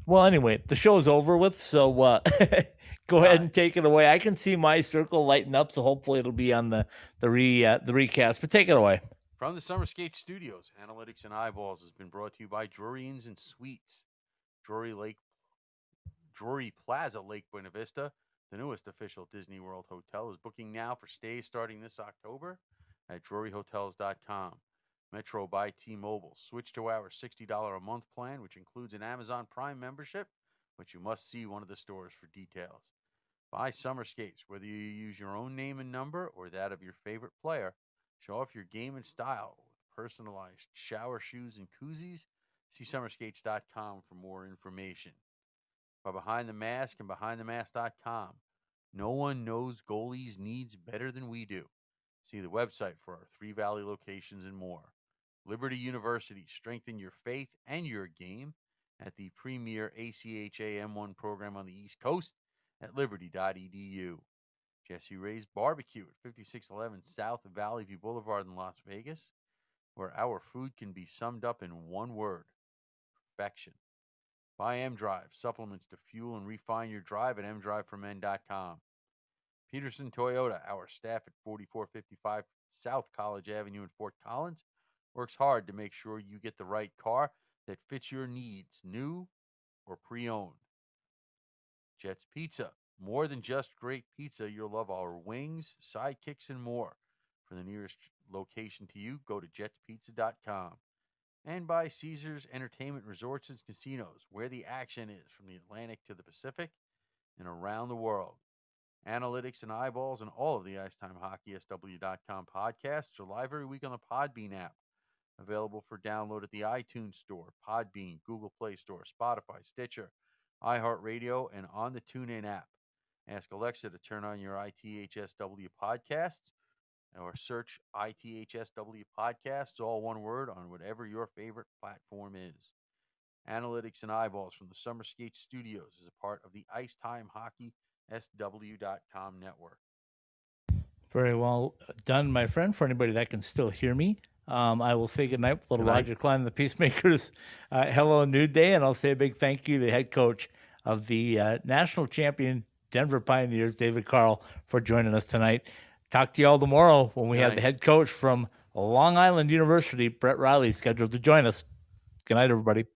Speaker 2: Well, anyway, the show's over with, so uh, [laughs] go ahead and take it away. I can see my circle lighting up, so hopefully it'll be on the the re uh, the recast. But take it away.
Speaker 1: From the Summer Skate Studios, Analytics and Eyeballs has been brought to you by Drury Inns and Suites, Drury Lake, Drury Plaza, Lake Buena Vista. The newest official Disney World hotel is booking now for stays starting this October at druryhotels.com. Metro by T-Mobile. Switch to our $60 a month plan, which includes an Amazon Prime membership, but you must see one of the stores for details. Buy summer skates, whether you use your own name and number or that of your favorite player. Show off your game and style with personalized shower shoes and koozies. See summerskates.com for more information. By Behind the Mask and BehindTheMask.com, no one knows goalies' needs better than we do. See the website for our Three Valley locations and more. Liberty University, strengthen your faith and your game at the premier ACHA M1 program on the East Coast at liberty.edu. Jesse Ray's Barbecue at 5611 South Valley View Boulevard in Las Vegas, where our food can be summed up in one word perfection. Buy M Drive, supplements to fuel and refine your drive at mdriveformen.com. Peterson Toyota, our staff at 4455 South College Avenue in Fort Collins, works hard to make sure you get the right car that fits your needs, new or pre owned. Jets Pizza, more than just great pizza, you'll love our wings, sidekicks, and more. For the nearest location to you, go to jetspizza.com. And by Caesars Entertainment Resorts and Casinos, where the action is from the Atlantic to the Pacific and around the world. Analytics and eyeballs and all of the Icetime Hockey SW.com podcasts are live every week on the Podbean app. Available for download at the iTunes Store, Podbean, Google Play Store, Spotify, Stitcher, iHeartRadio, and on the TuneIn app. Ask Alexa to turn on your ITHSW podcasts or search ITHSW podcasts, all one word, on whatever your favorite platform is. Analytics and eyeballs from the Summer Skate Studios is a part of the Ice Time Hockey SW.com network.
Speaker 2: Very well done, my friend. For anybody that can still hear me, um, I will say goodnight with little
Speaker 1: Good.
Speaker 2: Roger Klein and the [laughs] Peacemakers. Uh, hello, New Day, and I'll say a big thank you to the head coach of the uh, national champion Denver Pioneers, David Carle, for joining us tonight. Talk to you all tomorrow when we
Speaker 1: Good
Speaker 2: have the head coach from Long Island University, Brett Riley, scheduled to join us. Good night, everybody.